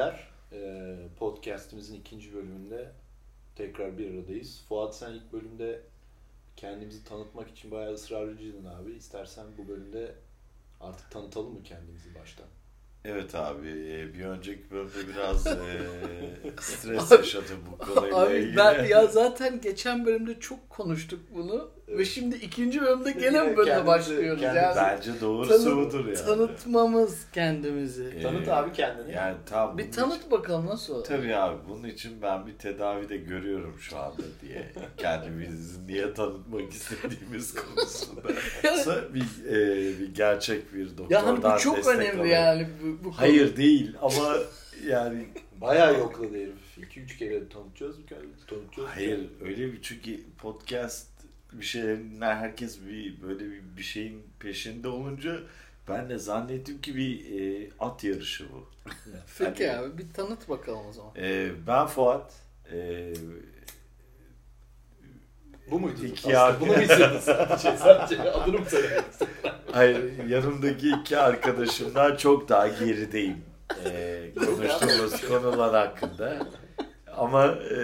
Beyler, e, podcastimizin ikinci bölümünde tekrar bir aradayız. Fuat sen ilk bölümde kendimizi tanıtmak için bayağı ısrarcıydın abi. İstersen bu bölümde artık tanıtalım mı kendimizi baştan? Evet abi e, bir önceki bölümde biraz e, stres Abi- yaşadım bu konuyla Abi ilgili. ben ya zaten geçen bölümde çok konuştuk bunu ve şimdi ikinci bölümde gene böyle kendimizi- başlıyoruz kendimizi- yani. Bence doğrusu Tanı- budur yani. Tanıtmamız kendimizi. Ee, Tanıt abi kendini. Yani tam bir tanıt bakalım nasıl? için- Tabii abi bunun için ben bir tedavide görüyorum şu anda diye. Kendimizi niye tanıtmak istediğimiz konusunda. Sonra bir, e, bir gerçek bir doktordan ya hani bu çok destek önemli alıyorum. yani bu, bu konu. Hayır değil ama yani Bayağı yokladı herif. 2-3 kere tanıtacağız, bir kere tanıtacağız. Hayır öyle bir çünkü podcast bir şeylerin herkes bir böyle bir, bir şeyin peşinde olunca ben de zannettim ki bir e, at yarışı bu. Peki Hani- abi bir tanıt bakalım o zaman. E, ben Fuat. E, Bu muydu? İki arka- Bunu mu istedin sen? Şey, sadece adını mı söylemek istedin? hayır yanımdaki iki arkadaşımdan çok daha gerideyim. E, konuştuğumuz konular hakkında. Ama e,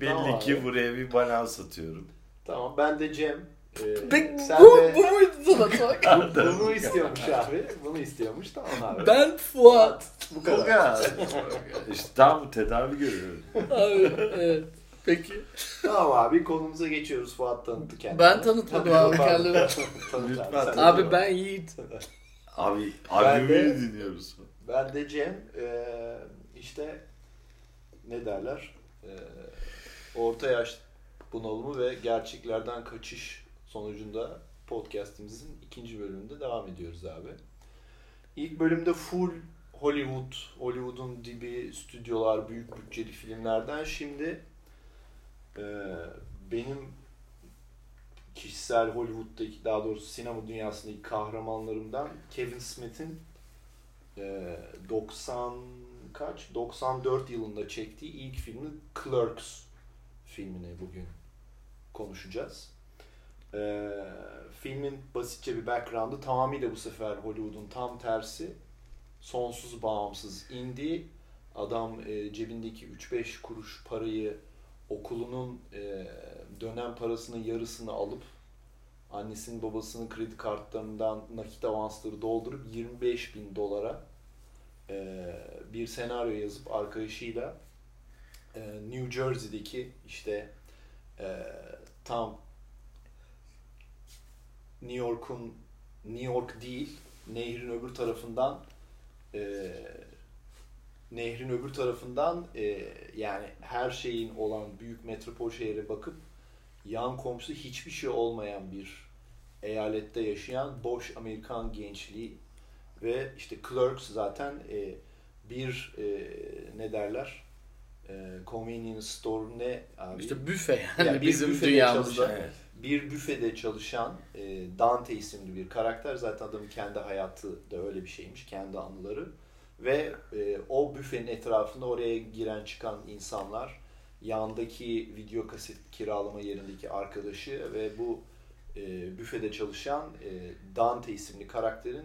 belli Tamam ki abi. buraya bir balans atıyorum. Tamam ben de Cem. Ee, Peki sen bu, de... bu muydu tanıtmak? Bu- Bunu istiyormuş abi. Bunu istiyormuş. Tamam abi. ben Fuat. Bu Bu kadar. kadar. işte tam tedavi görüyorum. Abi evet. Peki. Tamam abi konumuza geçiyoruz. Fuat tanıttı kendini. Ben tanıtmadım abi kendimi. Lütfen. Abi ben Yiğit. Abi de- dinliyoruz. Ben de Cem. Ee, işte ne derler? Ee, orta yaş bunalımı ve gerçeklerden kaçış sonucunda podcastimizin ikinci bölümünde devam ediyoruz abi. İlk bölümde full Hollywood, Hollywood'un dibi, stüdyolar, büyük bütçeli filmlerden şimdi e, benim kişisel Hollywood'daki daha doğrusu sinema dünyasındaki kahramanlarımdan Kevin Smith'in e, 90 kaç 94 yılında çektiği ilk filmi Clerks filmini bugün konuşacağız. E, filmin basitçe bir background'ı tamamıyla bu sefer Hollywood'un tam tersi. Sonsuz bağımsız indie. Adam e, cebindeki 3-5 kuruş parayı okulunun e, dönem parasının yarısını alıp annesinin babasının kredi kartlarından nakit avansları doldurup 25 bin dolara e, bir senaryo yazıp arkadaşıyla e, New Jersey'deki işte e, tam New York'un New York değil nehrin öbür tarafından e, nehrin öbür tarafından e, yani her şeyin olan büyük metropol şehre bakıp yan komşusu hiçbir şey olmayan bir eyalette yaşayan boş Amerikan gençliği ve işte Clerks zaten e, bir e, ne derler e, convenience store ne abi? İşte büfe yani, Yani bir bizim büfede dünyamızda. çalışan- Evet. bir büfede çalışan e, Dante isimli bir karakter. Zaten adamın kendi hayatı da öyle bir şeymiş. Kendi anıları. Ve e, o büfenin etrafında oraya giren çıkan insanlar yandaki video kaset kiralama yerindeki arkadaşı ve bu e, büfede çalışan e, Dante isimli karakterin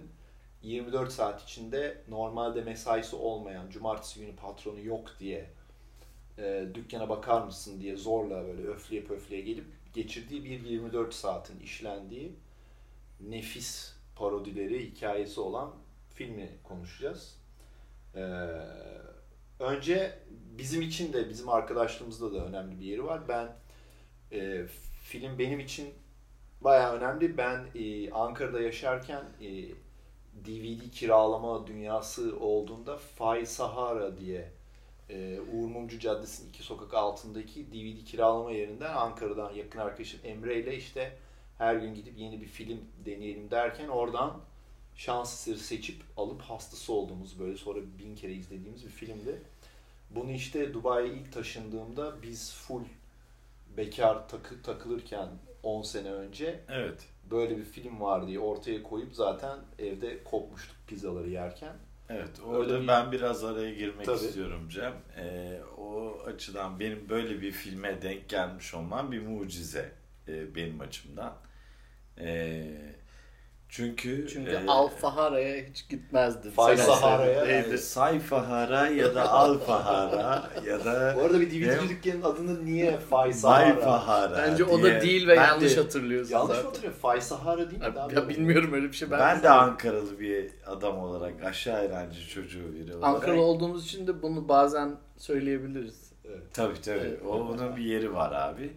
24 saat içinde normalde mesaisi olmayan cumartesi günü patronu yok diye e, dükkana bakar mısın diye zorla böyle öfleye pöfleye gelip geçirdiği bir 24 saatin işlendiği nefis parodileri hikayesi olan filmi konuşacağız. Ee, önce bizim için de bizim arkadaşlığımızda da önemli bir yeri var. Ben e, film benim için bayağı önemli. Ben e, Ankara'da yaşarken e, DVD kiralama dünyası olduğunda Fay Sahara diye e, Uğur Mumcu Caddesi'nin iki sokak altındaki DVD kiralama yerinden Ankara'dan yakın arkadaşım Emre ile işte her gün gidip yeni bir film deneyelim derken oradan şans eseri seçip alıp hastası olduğumuz böyle sonra bin kere izlediğimiz bir filmdi. Bunu işte Dubai'ye ilk taşındığımda biz full bekar takı, takılırken 10 sene önce Evet. böyle bir film var diye ortaya koyup zaten evde kopmuştuk pizzaları yerken. Evet. Öyle Orada bir- ben biraz araya girmek Tabii. istiyorum Cem. Ee, o açıdan benim böyle bir filme denk gelmiş olmam bir mucize e, benim açımdan. Ee, Çünkü Çünkü e, Al-Fahara'ya hiç Sahara'ya, olsaydın. yani? Sayfahara ya da Alfahara ya da Bu arada bir DVD dükkanının adını niye Fay Sahara? Mayfahara Bence o diye. da değil ve Ben yanlış de- hatırlıyorsun Yanlış zaten. hatırlıyorum? Fay Sahara değil mi? Ya, Daha ya bilmiyorum öyle bir şey. Ben, Ben de Ankaralı bir adam olarak aşağı eğlence çocuğu biri olarak. Ankaralı olduğumuz için de bunu bazen söyleyebiliriz. Evet. Tabii tabii. Evet. O onun bir yeri var abi.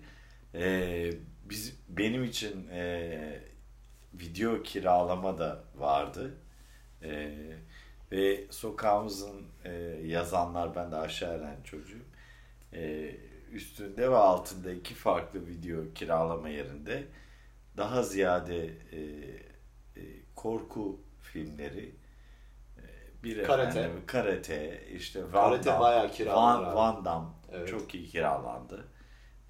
Ee, biz benim için e, video kiralama da vardı. Ee, ve sokağımızın e, yazanlar ben de aşağı inen çocuğum. Ee, üstünde ve altında iki farklı video kiralama yerinde daha ziyade e, e, korku filmleri e, bir Karate. efendim, karate işte Van Karate Damme, bayağı kiralanır Van. Van Damme Evet. çok iyi kiralandı.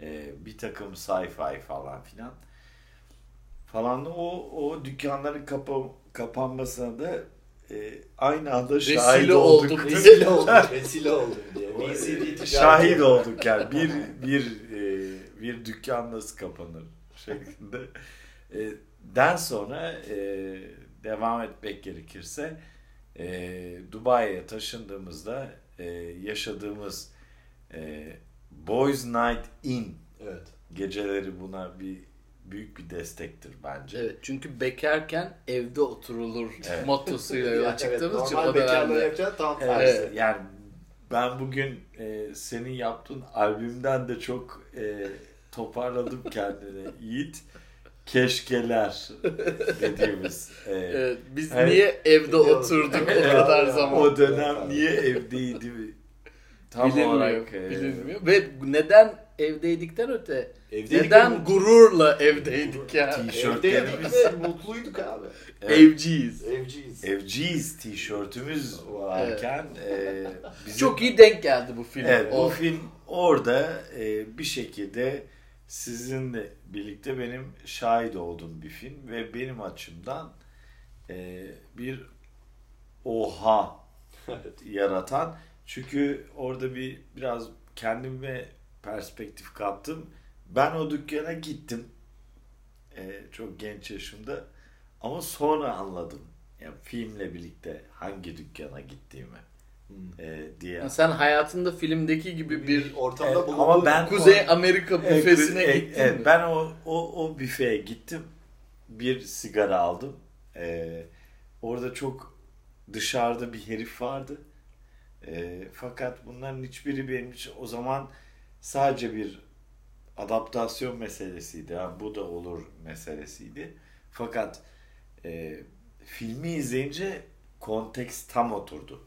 Ee, bir takım sci-fi falan filan. Falan o o dükkanların kapa, kapanmasına da e, aynı anda şahit Vesile olduk. olduk. Vesile oldum, vesile oldum diye. Şahit olduk yani bir bir e, bir dükkan nasıl kapanır şeklinde. E, den sonra e, devam etmek gerekirse e, Dubai'ye taşındığımızda e, yaşadığımız e, Boys Night In Evet. geceleri buna bir büyük bir destektir bence. Evet çünkü bekarken evde oturulur Evet. mottosuyla yola evet, çıktığımız için normal o bekarlara dönemde. yapacağı tam Evet, tersi. yani ben bugün e, senin yaptığın albümden de çok e, toparladım kendini Yiğit. Keşkeler dediğimiz. e, Evet, biz Evet. niye evde oturduk o Evet, kadar zaman? o dönem niye evdeydi? Tam bilinmiyor, olarak e, bilinmiyor. Ve neden evdeydikten öte Evdeydik neden ve- gururla evdeydik ya? T- Evdeydik ve mutluyduk abi. evet, Evciyiz. Evciyiz. evciyiz tişörtümüz varken e, bizim- Çok iyi denk geldi bu film. Evet, O- bu film orada e, bir şekilde sizinle birlikte benim şahit olduğum bir film ve benim açımdan e, bir oha yaratan çünkü orada bir biraz kendime perspektif kattım. Ben o dükkana gittim. E, çok genç yaşımda ama sonra anladım. Yani filmle birlikte hangi dükkana gittiğimi Hmm. e, diye. Yani sen hayatında filmdeki gibi bir ortamda Evet, bulundun. ama ben- Kuzey Amerika Evet, büfesine evet, gittin evet, mi? Ben o, o, o büfeye gittim. Bir sigara aldım. Ee, orada çok dışarıda bir herif vardı. Ee, fakat bunların hiçbiri benim için o zaman sadece bir adaptasyon meselesiydi. Ha, bu da olur meselesiydi. Fakat e, filmi izleyince konteks tam oturdu.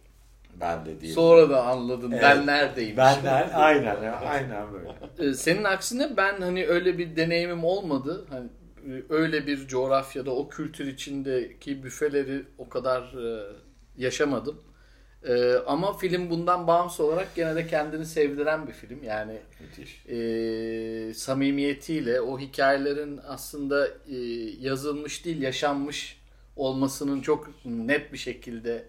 Ben de diyeyim. Sonra da anladın Evet. ben neredeyim. Ben de aynen aynen böyle. Ee, Senin aksine ben hani öyle bir deneyimim olmadı. Hani e, öyle bir coğrafyada o kültür içindeki büfeleri o kadar e, yaşamadım. E, ama film bundan bağımsız olarak gene de kendini sevdiren bir film. Yani Müthiş. e, samimiyetiyle o hikayelerin aslında e, yazılmış değil yaşanmış olmasının çok net bir şekilde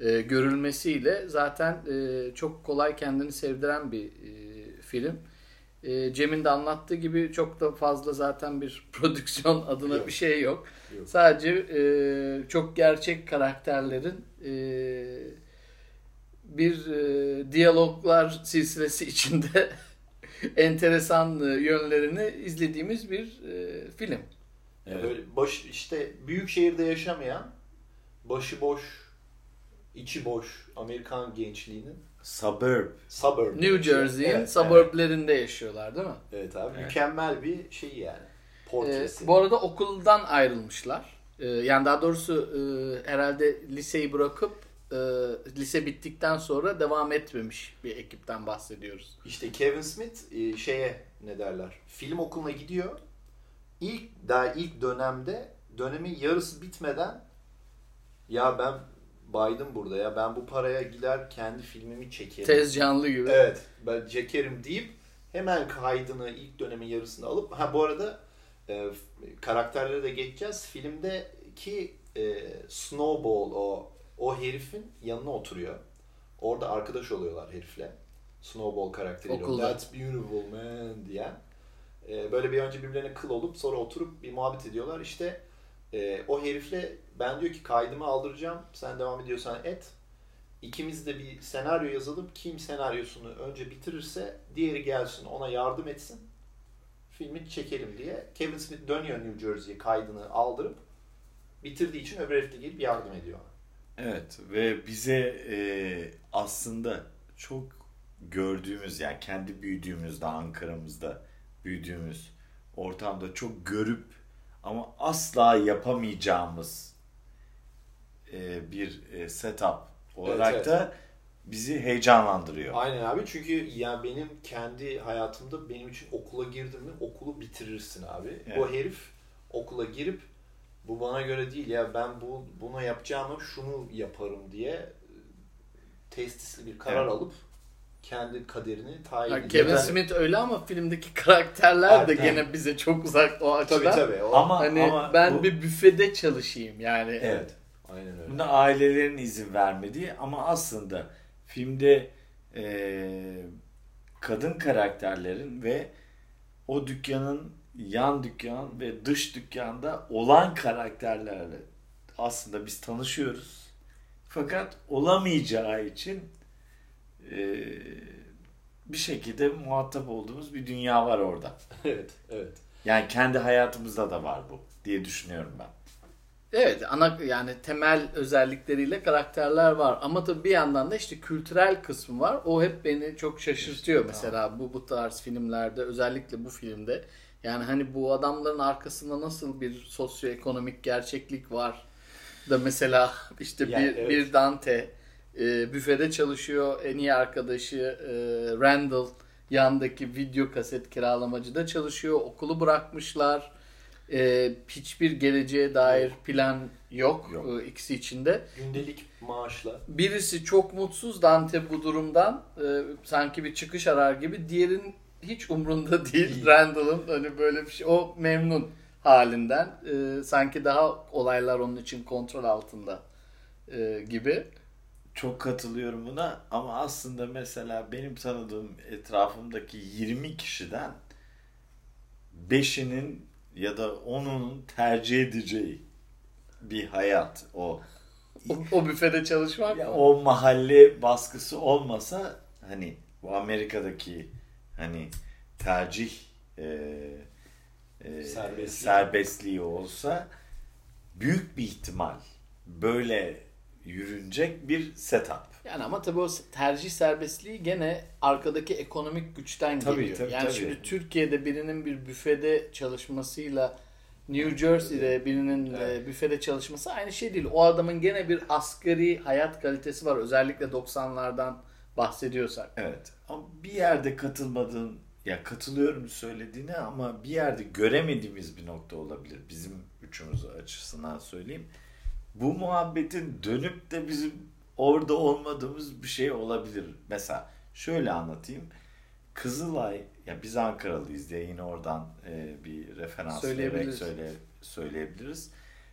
e, görülmesiyle zaten e, çok kolay kendini sevdiren bir e, film. E, Cem'in de anlattığı gibi çok da fazla zaten bir prodüksiyon adına Yok. bir şey yok. Yok. Sadece e, çok gerçek karakterlerin e, bir e, diyaloglar silsilesi içinde enteresan e, yönlerini izlediğimiz bir e, film. Evet. Böyle baş, işte büyük şehirde yaşamayan, başıboş, içi boş Amerikan gençliğinin Suburb. suburb. New Jersey'in Evet, suburblerinde yaşıyorlar değil mi? Evet abi Evet. mükemmel bir şey yani. Ee, Portresi. bu arada okuldan ayrılmışlar. Ee, yani daha doğrusu e, herhalde liseyi bırakıp e, lise bittikten sonra devam etmemiş bir ekipten bahsediyoruz. İşte Kevin Smith e, şeye ne derler? Film okuluna gidiyor. İlk daha ilk dönemde dönemin yarısı bitmeden ya ben baydım burada ya ben bu paraya gider kendi filmimi çekerim. Tez canlı gibi. Evet ben çekerim deyip hemen kaydını ilk dönemin yarısını alıp ha bu arada e, karakterlere de geçeceğiz. Filmdeki e, Snowball o o herifin yanına oturuyor. Orada arkadaş oluyorlar herifle. Snowball karakteriyle. Okulda. That's beautiful man diyen. E, böyle bir önce birbirlerine kıl olup sonra oturup bir muhabbet ediyorlar. İşte E, o herifle ben diyor ki kaydımı aldıracağım. Sen devam ediyorsan et. İkimiz de bir senaryo yazalım. Kim senaryosunu önce bitirirse diğeri gelsin ona yardım etsin. Filmi çekelim diye. Kevin Smith dönüyor New Jersey'ye kaydını aldırıp bitirdiği için öbür herif de gelip yardım ediyor. Evet ve bize e, aslında çok gördüğümüz yani kendi büyüdüğümüzde Ankara'mızda büyüdüğümüz ortamda çok görüp ama asla yapamayacağımız e, bir e, setup olarak evet. da bizi heyecanlandırıyor. Aynen abi çünkü ya benim kendi hayatımda benim için okula girdim mi okulu bitirirsin abi. Evet. O herif okula girip bu bana göre değil ya ben bu buna yapacağımı şunu yaparım diye e, testisli bir karar Evet. alıp kendi kaderini tayin ediyor. Kevin Yani- Smith öyle ama filmdeki karakterler de Aynen. gene bize çok uzak o açıdan. Tabii tabii. O, Ama Hani ama ben bu- bir büfede çalışayım yani. evet. Aynen öyle. Buna ailelerin izin vermediği ama aslında filmde e, kadın karakterlerin ve o dükkanın yan dükkan ve dış dükkanda olan karakterlerle aslında biz tanışıyoruz. Fakat olamayacağı için e, bir şekilde muhatap olduğumuz bir dünya var orada. evet, evet. Yani kendi hayatımızda da var bu diye düşünüyorum ben. Evet ana yani temel özellikleriyle karakterler var ama tabii bir yandan da işte kültürel kısmı var. O hep beni çok şaşırtıyor mesela bu bu tarz filmlerde özellikle bu filmde. Yani hani bu adamların arkasında nasıl bir sosyoekonomik gerçeklik var da mesela işte Yani bir evet. bir Dante e, büfede çalışıyor. En iyi arkadaşı e, Randall yandaki video kaset kiralamacıda çalışıyor. Okulu bırakmışlar. E, hiçbir geleceğe dair plan yok, Yok. e, ikisi içinde. Gündelik maaşla. Birisi çok mutsuz Dante bu durumdan. e, sanki bir çıkış arar gibi. Diğerin hiç umrunda değil. Randall'ın hani böyle bir şey. O memnun halinden. E, sanki daha olaylar onun için kontrol altında e, gibi. Çok katılıyorum buna ama aslında mesela benim tanıdığım etrafımdaki 20 kişiden 5'inin ya da 10'unun tercih edeceği bir hayat o. O, o büfede çalışmak Ya mı? o mahalle baskısı olmasa hani bu Amerika'daki hani tercih e, e, Serbestliği. serbestliği olsa büyük bir ihtimal böyle yürünecek bir setup. Yani ama tabii o tercih serbestliği gene arkadaki ekonomik güçten Tabii, geliyor. tabii, yani tabii. şimdi Türkiye'de birinin bir büfede çalışmasıyla New Jersey'de birinin Evet. e, büfede çalışması aynı şey değil. O adamın gene bir asgari hayat kalitesi var. Özellikle 90'lardan bahsediyorsak. Evet. Ama bir yerde katılmadığın ya katılıyorum söylediğine ama bir yerde göremediğimiz bir nokta olabilir. Bizim üçümüz açısından söyleyeyim. Bu muhabbetin dönüp de bizim orada olmadığımız bir şey olabilir. Mesela şöyle anlatayım. Kızılay, ya biz Ankaralıyız diye yine oradan e, bir referans vererek söyle, söyleyebiliriz.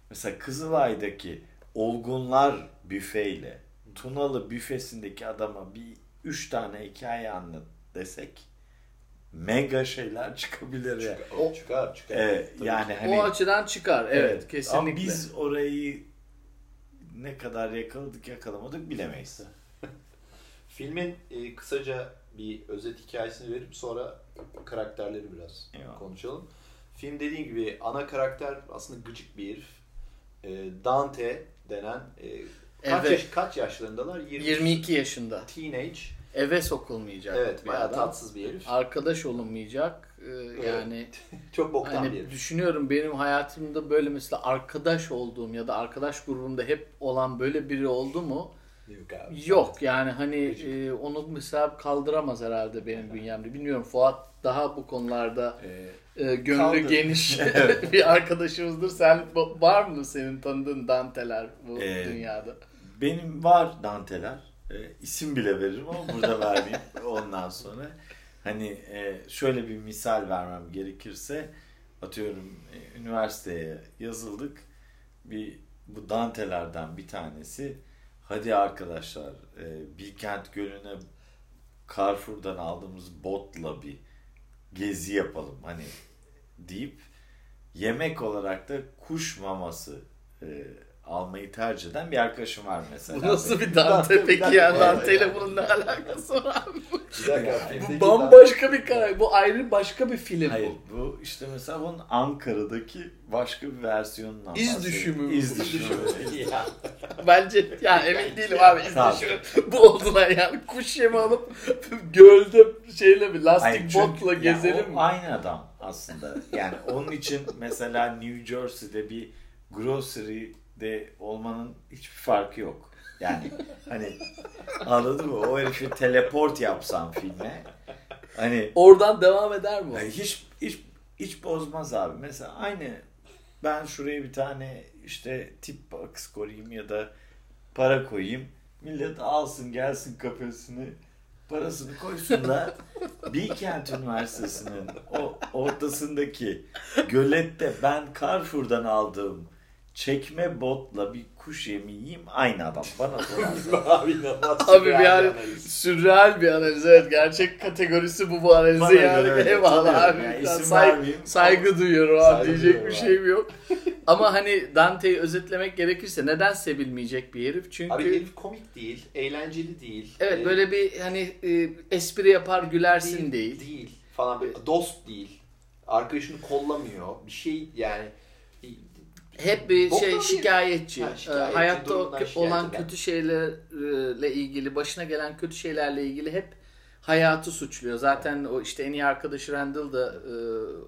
Mesela Kızılay'daki Olgunlar büfeyle Tunalı büfesindeki adama bir üç tane hikaye anlat desek mega şeyler çıkabilir ya. O çıkar çıkar. Evet, Tabii yani ki. hani o açıdan çıkar. Evet, kesinlikle. Ama biz orayı ne kadar yakaladık yakalamadık bilemeyiz. Filmin e, kısaca bir özet hikayesini verip sonra karakterleri biraz Eyvallah. konuşalım. Film dediğim gibi ana karakter aslında gıcık bir herif. E, Dante denen e, kaç, yaş, kaç yaşlarındalar? 20 22 yaşında. Teenage. Eve sokulmayacak. Evet bir bayağı adam. tatsız bir herif. Arkadaş olunmayacak. Ee, yani Çok boktan Hani bir herif. düşünüyorum benim hayatımda böyle mesela arkadaş olduğum ya da arkadaş grubumda hep olan böyle biri oldu mu? Yok abi. Yok yani hani e, onu mesela kaldıramaz herhalde benim bünyemde. Bilmiyorum Fuat daha bu konularda Ee, e, gönlü Kaldır. geniş bir arkadaşımızdır. Sen var mı senin tanıdığın danteler bu Ee, dünyada? Benim var danteler. Ee, isim bile veririm ama burada vermeyeyim ondan sonra. Hani e, şöyle bir misal vermem gerekirse atıyorum e, üniversiteye yazıldık. Bir bu dantelerden bir tanesi hadi arkadaşlar e, Bilkent Gölü'ne Carrefour'dan aldığımız botla bir gezi yapalım hani deyip yemek olarak da kuş maması e, almayı tercih eden bir arkadaşım var mesela. Bu nasıl bir Dante, peki ya? Dante ile bunun ne alakası var filmdeki Bu bambaşka bir karakter. Bu ayrı başka bir film Hayır bu. bu işte mesela bunun Ankara'daki başka bir versiyonundan İz düşümü. İz düşümü. ya. Bence yani emin değilim abi. Tamam. İzleyişim bu olduğuna yani kuş yemi alıp gölde şeyle bir lastik Hayır, çünkü botla ya gezelim mi? Aynı adam aslında. Yani onun için mesela New Jersey'de bir grocery'de olmanın hiçbir farkı yok. Yani hani anladın mı? O herifi teleport yapsam filme hani Oradan devam eder mi? yani hiç hiç hiç bozmaz abi. Mesela aynı ben şuraya bir tane işte tip box koyayım ya da para koyayım. Millet alsın gelsin kafesine parasını koysun da Bilkent Üniversitesi'nin o ortasındaki gölette ben Carrefour'dan aldığım çekme botla bir kuş yemi yiyeyim aynı adam bana. Abi inanılmaz. Abi bir sürreal yani sürreal bir analiz. Evet gerçek kategorisi bu bu analizi Bana yani. göre öyle. Eyvallah abi. Yani Ya isim say- vermeyeyim. saygı duyuyorum abi. Saygı Diyecek duyuyorum bir abi. şeyim yok. Ama hani Dante'yi özetlemek gerekirse neden sevilmeyecek bir herif? Çünkü Abi herif komik değil, eğlenceli değil. evet Ee, böyle bir hani e, espri yapar gülersin değil. Değil falan. Bir dost değil. Arkadaşını kollamıyor. Bir şey yani Hep bir Boktan şey şikayetçi. Ha, şikayetçi, Ee, hayatta olan eden. kötü şeylerle ilgili, başına gelen kötü şeylerle ilgili hep hayatı suçluyor. Zaten o işte en iyi arkadaşı Randall da e,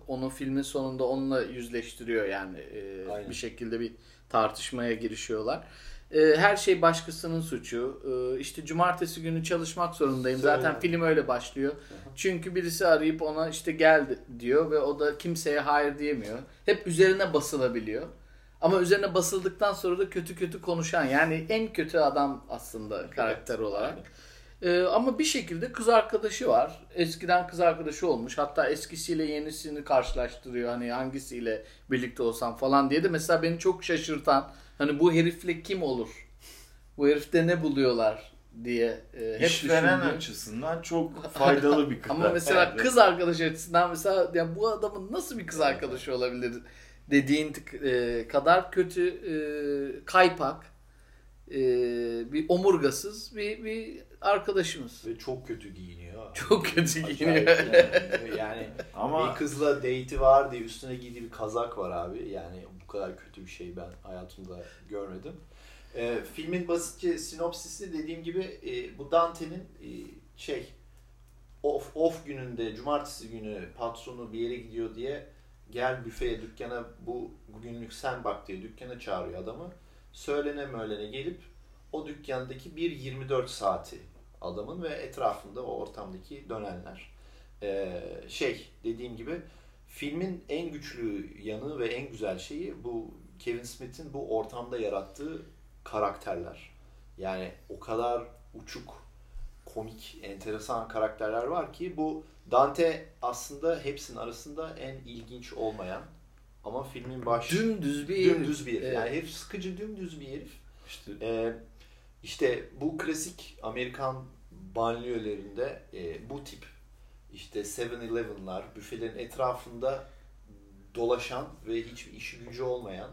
onu filmin sonunda onunla yüzleştiriyor yani e, Aynen. bir şekilde bir tartışmaya girişiyorlar. E, her şey başkasının suçu. E, işte cumartesi günü çalışmak zorundayım. Söyle. Zaten film öyle başlıyor. Çünkü birisi arayıp ona işte gel diyor ve o da kimseye hayır diyemiyor. Hep üzerine basılabiliyor. Ama üzerine basıldıktan sonra da kötü kötü konuşan yani en kötü adam aslında karakter olarak. Ee, ama bir şekilde kız arkadaşı var. Eskiden kız arkadaşı olmuş. Hatta eskisiyle yenisini karşılaştırıyor. Hani hangisiyle birlikte olsam falan diye de mesela beni çok şaşırtan hani bu herifle kim olur? Bu herifte ne buluyorlar diye e, hep İşveren düşündüğüm. açısından çok faydalı bir karakter. Ama mesela kız arkadaş açısından mesela yani bu adamın nasıl bir kız arkadaşı olabilir dediğin e, kadar kötü e, kaypak e, bir omurgasız bir, bir arkadaşımız. ve çok kötü giyiniyor. Çok kötü Acayip giyiniyor. yani. yani Ama bir kızla date'i var diye üstüne giydiği bir kazak var abi. Yani bu kadar kötü bir şey ben hayatımda görmedim. Ee, filmin basitçe sinopsisi dediğim gibi e, bu Dante'nin e, şey off, off gününde cumartesi günü patronu bir yere gidiyor diye gel büfeye dükkana bu bugünlük sen bak diye dükkana çağırıyor adamı. Söylene möylene gelip o dükkandaki bir 24 saati adamın ve etrafında o ortamdaki dönenler. Ee, şey dediğim gibi filmin en güçlü yanı ve en güzel şeyi bu Kevin Smith'in bu ortamda yarattığı karakterler. Yani o kadar uçuk, komik, enteresan karakterler var ki bu Dante aslında hepsinin arasında en ilginç olmayan ama filmin baş Dümdüz bir dümdüz bir herif. Evet. Yani herif sıkıcı dümdüz bir herif. işte Ee, işte bu klasik Amerikan banliyölerinde e, bu tip işte 7-Eleven'lar, büfelerin etrafında dolaşan ve hiçbir işi gücü olmayan,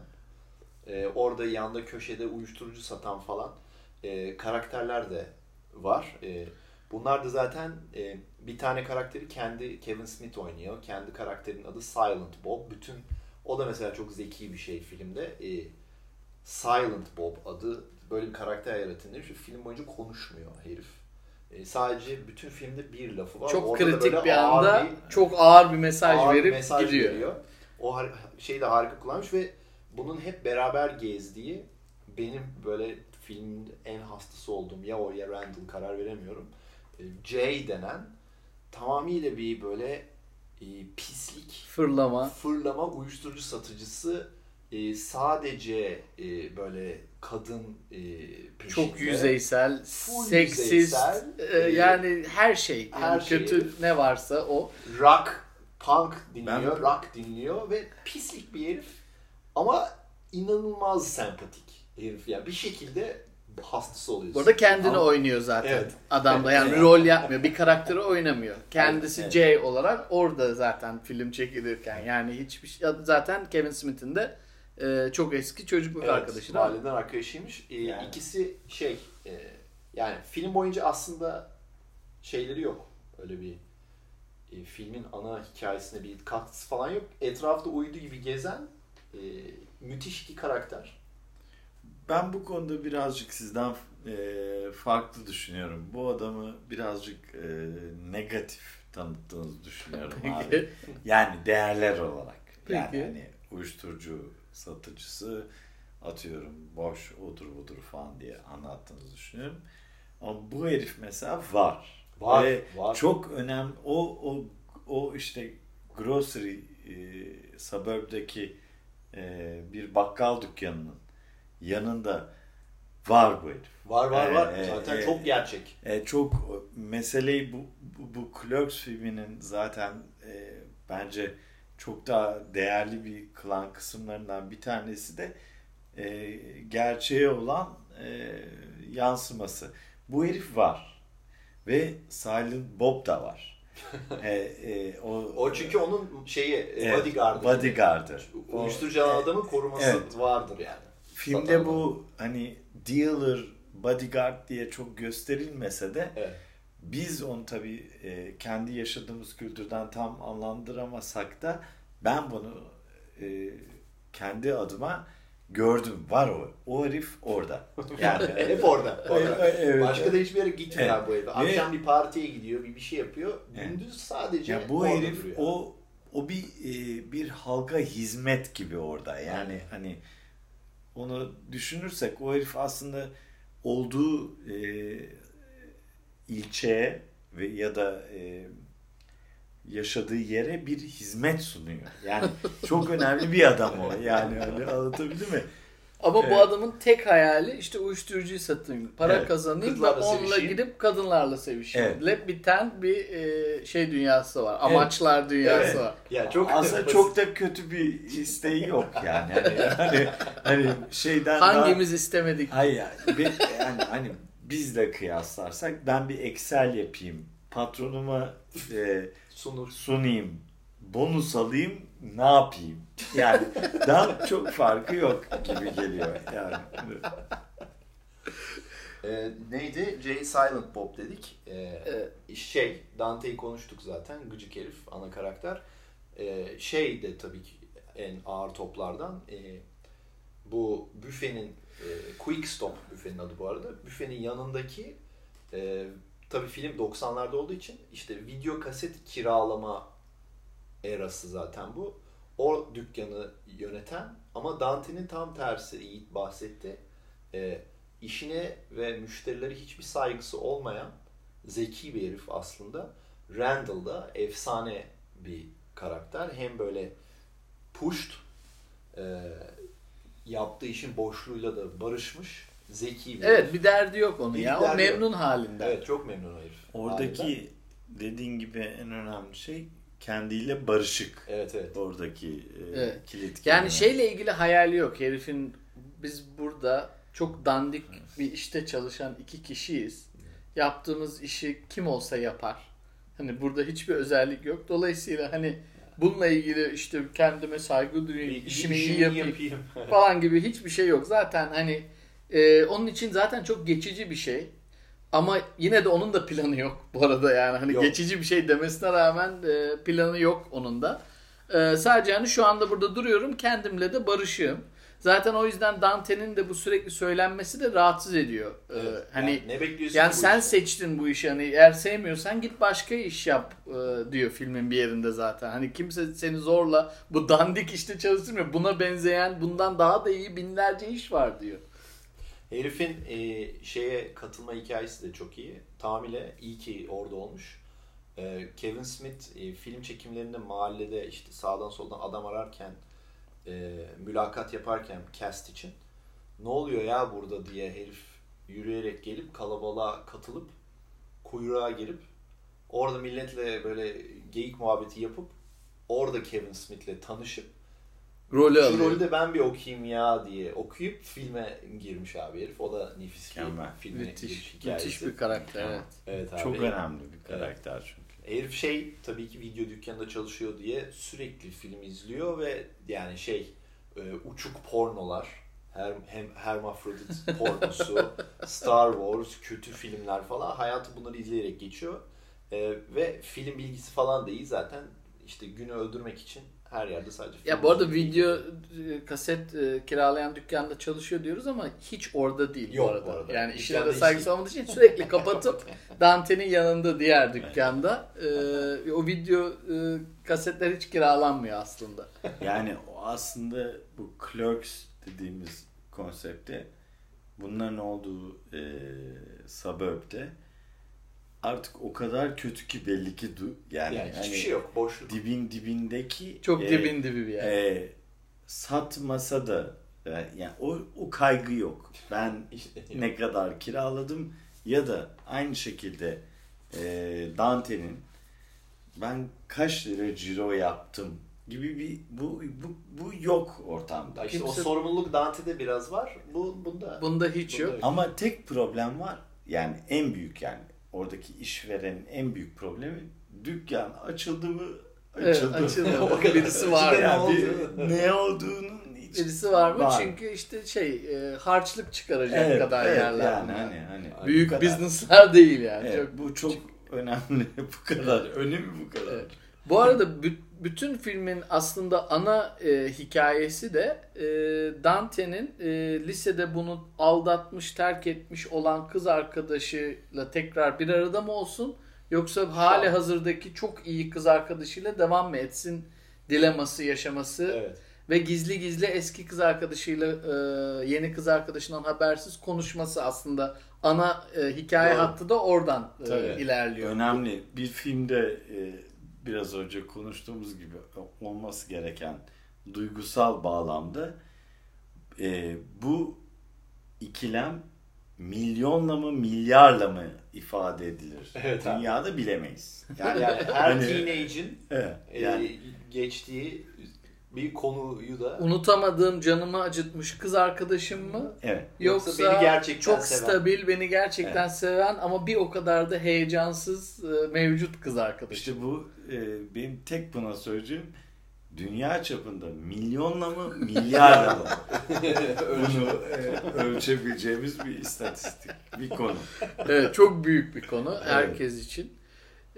e, orada yanda köşede uyuşturucu satan falan e, karakterler de var. E, bunlar da zaten e, bir tane karakteri kendi Kevin Smith oynuyor. Kendi karakterinin adı Silent Bob. Bütün o da mesela çok zeki bir şey filmde. E, Silent Bob adı böyle bir karakter yaratılmış. Film boyunca konuşmuyor herif. E, sadece bütün filmde bir lafı var. çok Orada da kritik bir ağır anda bir- çok ağır bir mesaj ağır bir verip mesaj gidiyor. veriyor. O har- şeyi de harika kullanmış ve bunun hep beraber gezdiği benim böyle filmin en hastası olduğum ya o ya Randall karar veremiyorum. E, Jay denen tamamıyla bir böyle e, pislik Fırlama. fırlama uyuşturucu satıcısı e, sadece e, böyle kadın e, peşinde. Çok yüzeysel, Full seksist, yüzeysel, e, e, yani her şey. Yani her şey. kötü ne varsa o. rock, punk dinliyor, Ben- rock dinliyor ve pislik bir herif ama inanılmaz sempatik herif. Yani bir şekilde hastası oluyorsun. Burada kendini Ama- oynuyor zaten. Evet. Adam da yani rol yapmıyor. Bir karakteri oynamıyor. Kendisi Evet. Jay olarak orada zaten film çekilirken. Yani hiçbir şey zaten Kevin Smith'in de e, çok eski çocukluk Evet, arkadaşı mi? mahalleden arkadaşıymış. Ee, Yani. İkisi şey, e, yani film boyunca aslında şeyleri yok. Öyle bir e, filmin ana hikayesine bir katkısı falan yok. Etrafta uydu gibi gezen e, müthiş iki karakter. Ben bu konuda birazcık sizden e, farklı düşünüyorum. Bu adamı birazcık e, negatif tanıttığınızı düşünüyorum abi. Peki. Yani değerler olarak. Yani Peki. hani uyuşturucu satıcısı atıyorum boş odur budur falan diye anlattığınızı düşünüyorum. Ama bu herif mesela var. Var, Ve var. çok önemli o o o işte grocery e, suburb'daki e, bir bakkal dükkanının yanında var bu herif. Var var var. Ee, Zaten e, çok gerçek. E, çok meseleyi bu, bu, bu Clerks filminin zaten e, bence çok daha değerli bir kılan kısımlarından bir tanesi de e, gerçeğe olan e, yansıması. Bu herif var. Ve Silent Bob da var. e, e, o, O çünkü onun şeyi e, bodyguardı. bodyguardı. O- Uyuşturucu alan adamın koruması Evet. vardır yani. Filmde bu hani dealer, bodyguard diye çok gösterilmese de Evet. biz onu tabii e, kendi yaşadığımız kültürden tam anlandıramasak da ben bunu e, kendi adıma gördüm. Var o. O herif orada. Yani Hep orada. orada. Evet. Başka da hiçbir yere gitmiyor Evet. bu herif. Akşam bir partiye gidiyor, bir bir şey yapıyor. Evet. Gündüz sadece ya bu herif duruyor. o o bir e, bir halka hizmet gibi orada. Yani Aynen. hani onu düşünürsek o herif aslında olduğu e, ilçeye ve ya da e, yaşadığı yere bir hizmet sunuyor. Yani çok önemli bir adam o. Yani öyle anlatabildim mi? Ama bu Evet. adamın tek hayali işte uyuşturucuyu satayım, para Evet. kazanayım Kızlarla ve onunla sevişeyim. gidip kadınlarla sevişeyim. Evet. Biten bir e, şey dünyası var. Amaçlar dünyası Evet. var. Ya çok Aslında basit. çok da kötü bir isteği yok yani. Hani, hani, hani şeyden daha- Hangimiz istemedik? Hayır yani, bir- yani hani bizle kıyaslarsak ben bir Excel yapayım. Patronuma e, sunur. sunayım. Bonus alayım. Ne yapayım? Yani daha çok farkı yok gibi geliyor yani. Ee, neydi? Jay Silent Bob dedik. Ee, Evet. şey, Dante'yi konuştuk zaten. Gıcık herif, ana karakter. Ee, şey de tabii ki en ağır toplardan. Ee, bu büfenin, e, Quick Stop büfenin adı bu arada. Büfenin yanındaki e, tabii film 90'larda olduğu için işte video kaset kiralama erası zaten bu. O dükkanı yöneten ama Dante'nin tam tersi Yiğit bahsetti. E, işine ve müşterilere hiçbir saygısı olmayan zeki bir herif aslında. Randall da efsane bir karakter. Hem böyle pushed, e, yaptığı işin boşluğuyla da barışmış, zeki bir Evet herif. bir derdi yok onun Bir ya. O derdi yok. memnun halinden. Evet çok memnun herif. halinden. Oradaki dediğin gibi en önemli şey kendiyle barışık. Evet evet. Oradaki e, Evet. kilit. Yani kelime. şeyle ilgili hayali yok. Herifin biz burada çok dandik bir işte çalışan iki kişiyiz. Yaptığımız işi kim olsa yapar. Hani burada hiçbir özellik yok. Dolayısıyla hani bununla ilgili işte kendime saygı duyayım, işimi iyi yapayım falan gibi hiçbir şey yok. Zaten hani e, onun için zaten çok geçici bir şey. Ama yine de onun da planı yok bu arada yani. Hani Yok. geçici bir şey demesine rağmen e, planı yok onun da. E, sadece hani şu anda burada duruyorum kendimle de barışığım. Zaten o yüzden Dante'nin de bu sürekli söylenmesi de rahatsız ediyor. E, Evet. hani Yani ne bekliyorsun yani sen işten? seçtin bu işi hani eğer sevmiyorsan git başka iş yap e, diyor filmin bir yerinde zaten. Hani kimse seni zorla bu dandik işte çalıştırmıyor. Buna benzeyen bundan daha da iyi binlerce iş var diyor. Herifin e, şeye katılma hikayesi de çok iyi. Tamile iyi ki orada olmuş. E, Kevin Smith e, film çekimlerinde mahallede işte sağdan soldan adam ararken e, mülakat yaparken cast için ne oluyor ya burada diye herif yürüyerek gelip kalabalığa katılıp kuyruğa girip orada milletle böyle geyik muhabbeti yapıp orada Kevin Smith'le tanışıp Rolü Şu alıyor. rolü de ben bir okuyayım ya diye okuyup filme girmiş abi herif. O da nefis bir Mükemmel. filme giriş Müthiş, hikayesi. müthiş bir karakter evet. Evet abi. Çok önemli bir karakter çünkü. Herif şey tabii ki video dükkanında çalışıyor diye sürekli film izliyor ve yani şey e, uçuk pornolar her, hem hermafrodit pornosu, Star Wars, kötü filmler falan hayatı bunları izleyerek geçiyor. E, ve film bilgisi falan da iyi zaten işte günü öldürmek için her yerde sadece film Ya bu arada video e, kaset e, kiralayan dükkanda çalışıyor diyoruz ama hiç orada değil Yok bu arada. bu arada. Yani Dükkanda işine de saygısı olmadığı için sürekli kapatıp Dante'nin yanında diğer dükkanda. E, o video e, kasetler hiç kiralanmıyor aslında. Yani o aslında bu clerks dediğimiz konsepte bunların olduğu e, suburb'de artık o kadar kötü ki belli ki du- yani, yani hiçbir hani şey yok boşluk. dibin dibindeki Çok e, dibin dibi bir yer. e, satmasa da e, yani o, o kaygı yok. Ben İşte yok. ne kadar kiraladım ya da aynı şekilde e, Dante'nin ben kaç lira ciro yaptım gibi bir bu bu, bu yok ortamda. İşte Kimse- o sorumluluk Dante'de biraz var. Bu bunda Bunda hiç Bunda yok. yok. Ama tek problem var. Yani en büyük yani oradaki işverenin en büyük problemi dükkan açıldı mı Evet, açıldı. açıldı. O kadar. Birisi var İçinde Yani olduğunu- ne olduğunun hiç Birisi var mı? Var. Çünkü işte şey e, harçlık çıkaracak Evet, kadar evet, yerler. yani hani hani Büyük kadar. business'lar değil yani. Evet, Çok bu çok önemli bu kadar önemi bu kadar. Evet. Bu arada bütün filmin aslında ana e, hikayesi de e, Dante'nin e, lisede bunu aldatmış, terk etmiş olan kız arkadaşıyla tekrar bir arada mı olsun yoksa hali hazırdaki çok iyi kız arkadaşıyla devam mı etsin dileması yaşaması Evet. ve gizli gizli eski kız arkadaşıyla e, yeni kız arkadaşından habersiz konuşması aslında ana e, hikaye Doğru. hattı da oradan e, Tabii. ilerliyor. Önemli. Bir filmde e, biraz önce konuştuğumuz gibi olması gereken duygusal bağlamda e, bu ikilem milyonla mı milyarla mı ifade edilir? Evet abi. Dünyada bilemeyiz. Yani, Yani her Hani- teenage'in evet, e, yani geçtiği bir konuyu da unutamadığım canımı acıtmış kız arkadaşım mı? evet. Yoksa, Yoksa beni gerçekten çok seven. stabil, beni gerçekten seven ama bir o kadar da heyecansız e, mevcut kız arkadaşım. İşte bu e, benim tek buna söyleyeceğim dünya çapında milyonla mı milyarla mı bunu e, ölçebileceğimiz bir istatistik, bir konu. evet, çok büyük bir konu herkes için.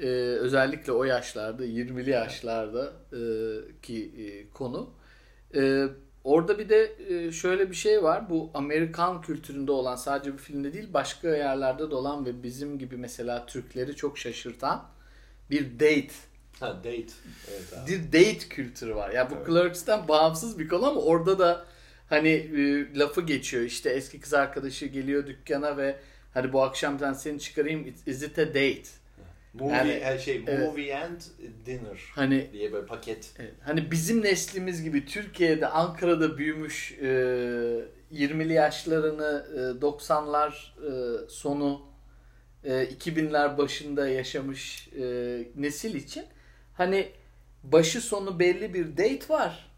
E, özellikle o yaşlarda, 20'li yaşlarda e, ki e, konu. E, orada bir de e, şöyle bir şey var. Bu Amerikan kültüründe olan sadece bir filmde değil başka yerlerde de olan ve bizim gibi mesela Türkleri çok şaşırtan bir date ha, date. Evet abi. bir date kültürü var. Ya bu Evet. Clerks'ten bağımsız bir konu ama orada da hani e, lafı geçiyor. İşte eski kız arkadaşı geliyor dükkana ve hani bu akşam ben seni çıkarayım. Is it a date? Movie, Yani- her şey evet. movie and dinner Hani diye böyle paket. Evet, Hani bizim neslimiz gibi Türkiye'de, Ankara'da büyümüş e, 20'li yaşlarını e, 90'lar e, sonu e, 2000'ler başında yaşamış e, nesil için hani başı sonu belli bir date var.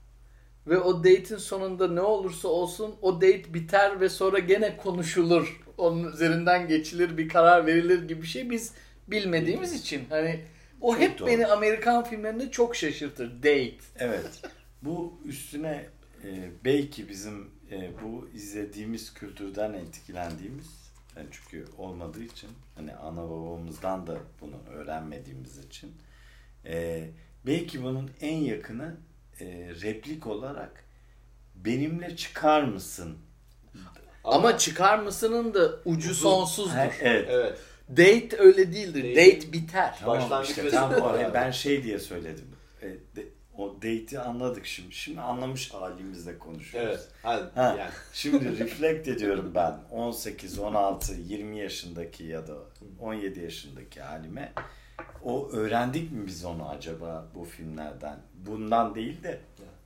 Ve o date'in sonunda ne olursa olsun o date biter ve sonra gene konuşulur. Onun üzerinden geçilir, bir karar verilir gibi bir şey biz bilmediğimiz için hani o Çok hep doğru. beni Amerikan filmlerinde çok şaşırtır. Date. Evet. Bu üstüne e, belki bizim e, bu izlediğimiz kültürden etkilendiğimiz yani çünkü olmadığı için hani ana babamızdan da bunu öğrenmediğimiz için e, belki bunun en yakını e, replik olarak benimle çıkar mısın? Ama, çıkar mısının da ucu Uzun. sonsuzdur. Ha, evet. Evet. Date öyle değildir. Date- Date biter. Tamam Başlangıç işte ve tam sonu o- var abi. ben şey diye söyledim. E, de- o date'i anladık şimdi. Şimdi anlamış halimizle konuşuyoruz. Evet. Ha, Ha. yani. Şimdi reflect ediyorum ben 18, 16, 20 yaşındaki ya da 17 yaşındaki halime. O öğrendik mi biz onu acaba bu filmlerden? Bundan değil de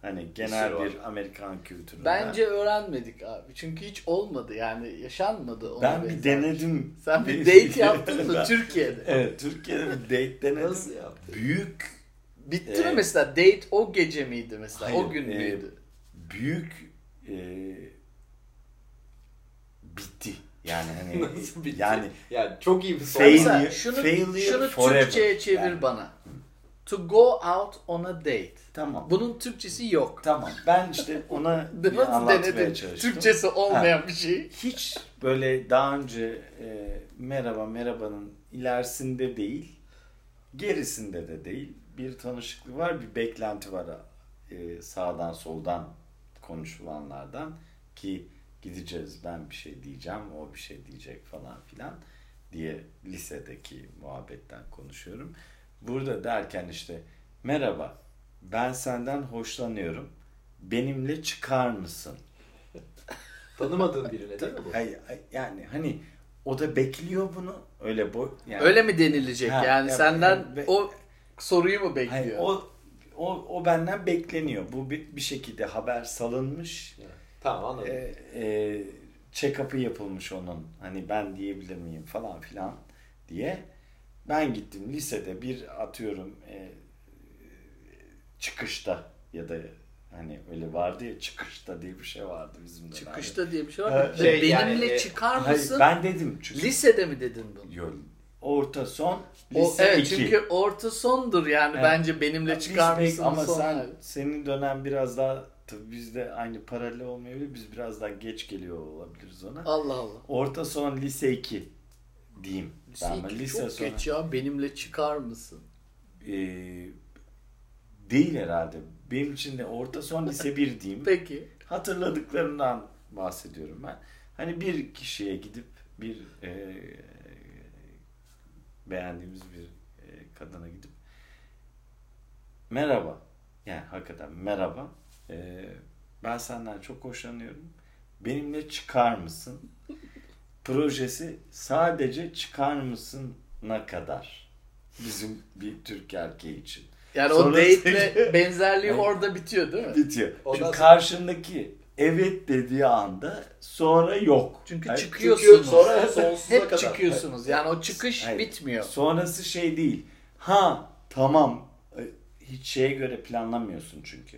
hani genel var. bir Amerikan kültüründen. Bence öğrenmedik abi. Çünkü hiç olmadı yani yaşanmadı. ona ben bir benzer. denedim. Sen bir Bir- date yaptın mı Türkiye'de? Evet Türkiye'de bir date denedim. Nasıl yaptı? Büyük Bitti mi Evet. mesela? Date o gece miydi mesela? o Hayır, gün e, müydü? büyük e, bitti. Yani hani Nasıl bitti? yani Yani çok iyi bir soru. Fail- Mesela Failure- şunu, failure şunu forever. Türkçe'ye çevir Yani. bana. To go out on a date. tamam. Bunun Türkçesi yok. Tamam. Ben işte ona anlatmaya denedin? çalıştım. Türkçesi olmayan bir şey. Hiç böyle daha önce e, merhaba merhabanın ilerisinde değil, gerisinde de değil. Bir tanışıklık var, bir beklenti var e, sağdan soldan konuşulanlardan ki gideceğiz ben bir şey diyeceğim, o bir şey diyecek falan filan diye lisedeki muhabbetten konuşuyorum. Burada derken işte merhaba ben senden hoşlanıyorum benimle çıkar mısın? Tanımadığın birine değil mi bu? Hayır, yani hani o da bekliyor bunu öyle bu yani Öyle mi denilecek? Ha, yani ya- senden ve- o soruyu mu bekliyor? Hayır, o o o benden bekleniyor. Bu bir, bir şekilde haber salınmış. Tamam anladım. E, e, check-up'ı yapılmış onun. Hani ben diyebilir miyim falan filan diye. Ben gittim lisede bir atıyorum e, çıkışta ya da hani öyle vardı ya çıkışta diye bir şey vardı bizim dönemde. Çıkışta diye bir şey var. Şey, Benimle yani, e, çıkar Hayır, mısın? ben dedim çünkü. Lisede mi dedin bunu? Yok, orta son O, lise evet 2. çünkü orta sondur yani Evet. bence benimle Biz çıkar mısın Ama son sen hali. senin dönem biraz daha tabii bizde aynı paralel olmayabilir. Biz biraz daha geç geliyor olabiliriz ona. Allah Allah. Orta son lise 2 diyeyim. Lise ben iki lise çok sonra geç ya benimle çıkar mısın? Ee, değil herhalde. Benim için de orta son lise 1 diyeyim. Peki. Hatırladıklarımdan bahsediyorum ben. Hani bir kişiye gidip bir e, beğendiğimiz bir e, kadına gidip merhaba yani hakikaten merhaba e, ben senden çok hoşlanıyorum benimle çıkar mısın projesi sadece çıkar mısına kadar bizim bir Türk erkeği için Yani Sonra- o date'le benzerliği Evet. orada bitiyor değil mi? bitiyor. Ondan Çünkü sonra- karşındaki evet dediği anda sonra yok. Çünkü Hayır, çıkıyorsunuz. Çünkü sonra sonsuza Hep kadar. çıkıyorsunuz. Yani o çıkış Hayır. bitmiyor. Sonrası şey değil. Ha tamam hiç şeye göre planlamıyorsun çünkü.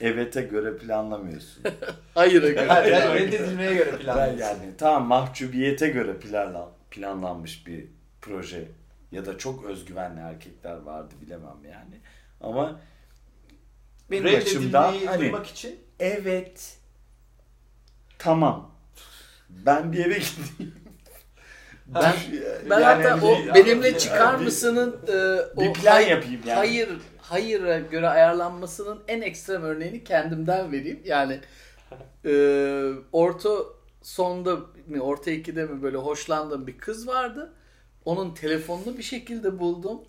Evet'e göre planlamıyorsun. Hayır. Yani hayır. yani reddedilmeye göre planlıyorsun. yani tamam mahcubiyete göre planlan, planlanmış bir proje ya da çok özgüvenli erkekler vardı bilemem yani. Ama benim açımdan Reddedilmeyi hani duymak için Evet. Tamam. Ben bir eve gideyim. Ben, ben Yani hatta o bir- benimle bir- çıkar bir- mısının e, o bir plan yapayım yani. Hayır, hayır'a göre ayarlanmasının en ekstrem örneğini kendimden vereyim. Yani e, orta sonda mi orta ikide mi böyle hoşlandığım bir kız vardı. Onun telefonunu bir şekilde buldum.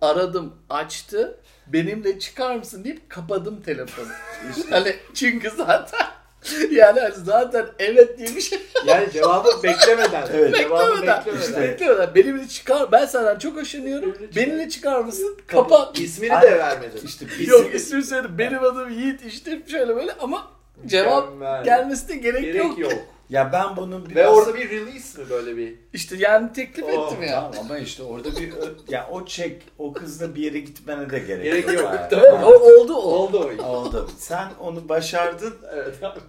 Aradım, açtı. Benimle çıkar mısın deyip kapadım telefonu. hani çünkü zaten yani zaten evet diye bir şey yani cevabı beklemeden. Evet. Cevabı Beklemeden. beklemeden. Beklemeden. Benimle çıkar. Ben senden çok hoşlanıyorum. Benimle çıkar mısın? Kapat. İsmini de vermedin. İşte Yok ismini söyledim. Benim adım Yiğit işte şöyle böyle ama cevap Mükemmel. gelmesine gerek, Gerek yok. yok. Ya ben bunun biraz Ve orada bir release mi böyle bir? İşte yani teklif Oh, ettim ya. Tamam ama işte orada bir ya o çek o kızla bir yere gitmene de gerek, Gerek yok. Yani. Tamam. O oldu o. Oldu o. Oldu. Sen onu başardın. Evet abi.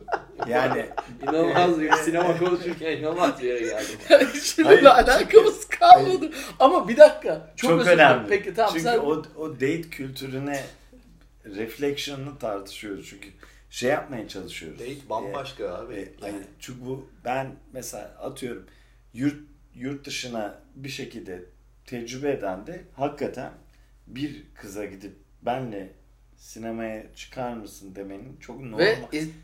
Yani İnanılmaz bir sinema konuşurken inanılmaz bir yere geldim. Yani şimdi Hayır, alakamız kalmadı. Ama bir dakika. Çok, çok, önemli. Peki tamam Çünkü sen o, o date kültürüne reflection'ını tartışıyoruz. Çünkü şey yapmaya çalışıyoruz. Date bambaşka abi. E, hani çünkü bu ben mesela atıyorum yurt yurt dışına bir şekilde tecrübe eden de hakikaten bir kıza gidip benle sinemaya çıkar mısın demenin çok normal.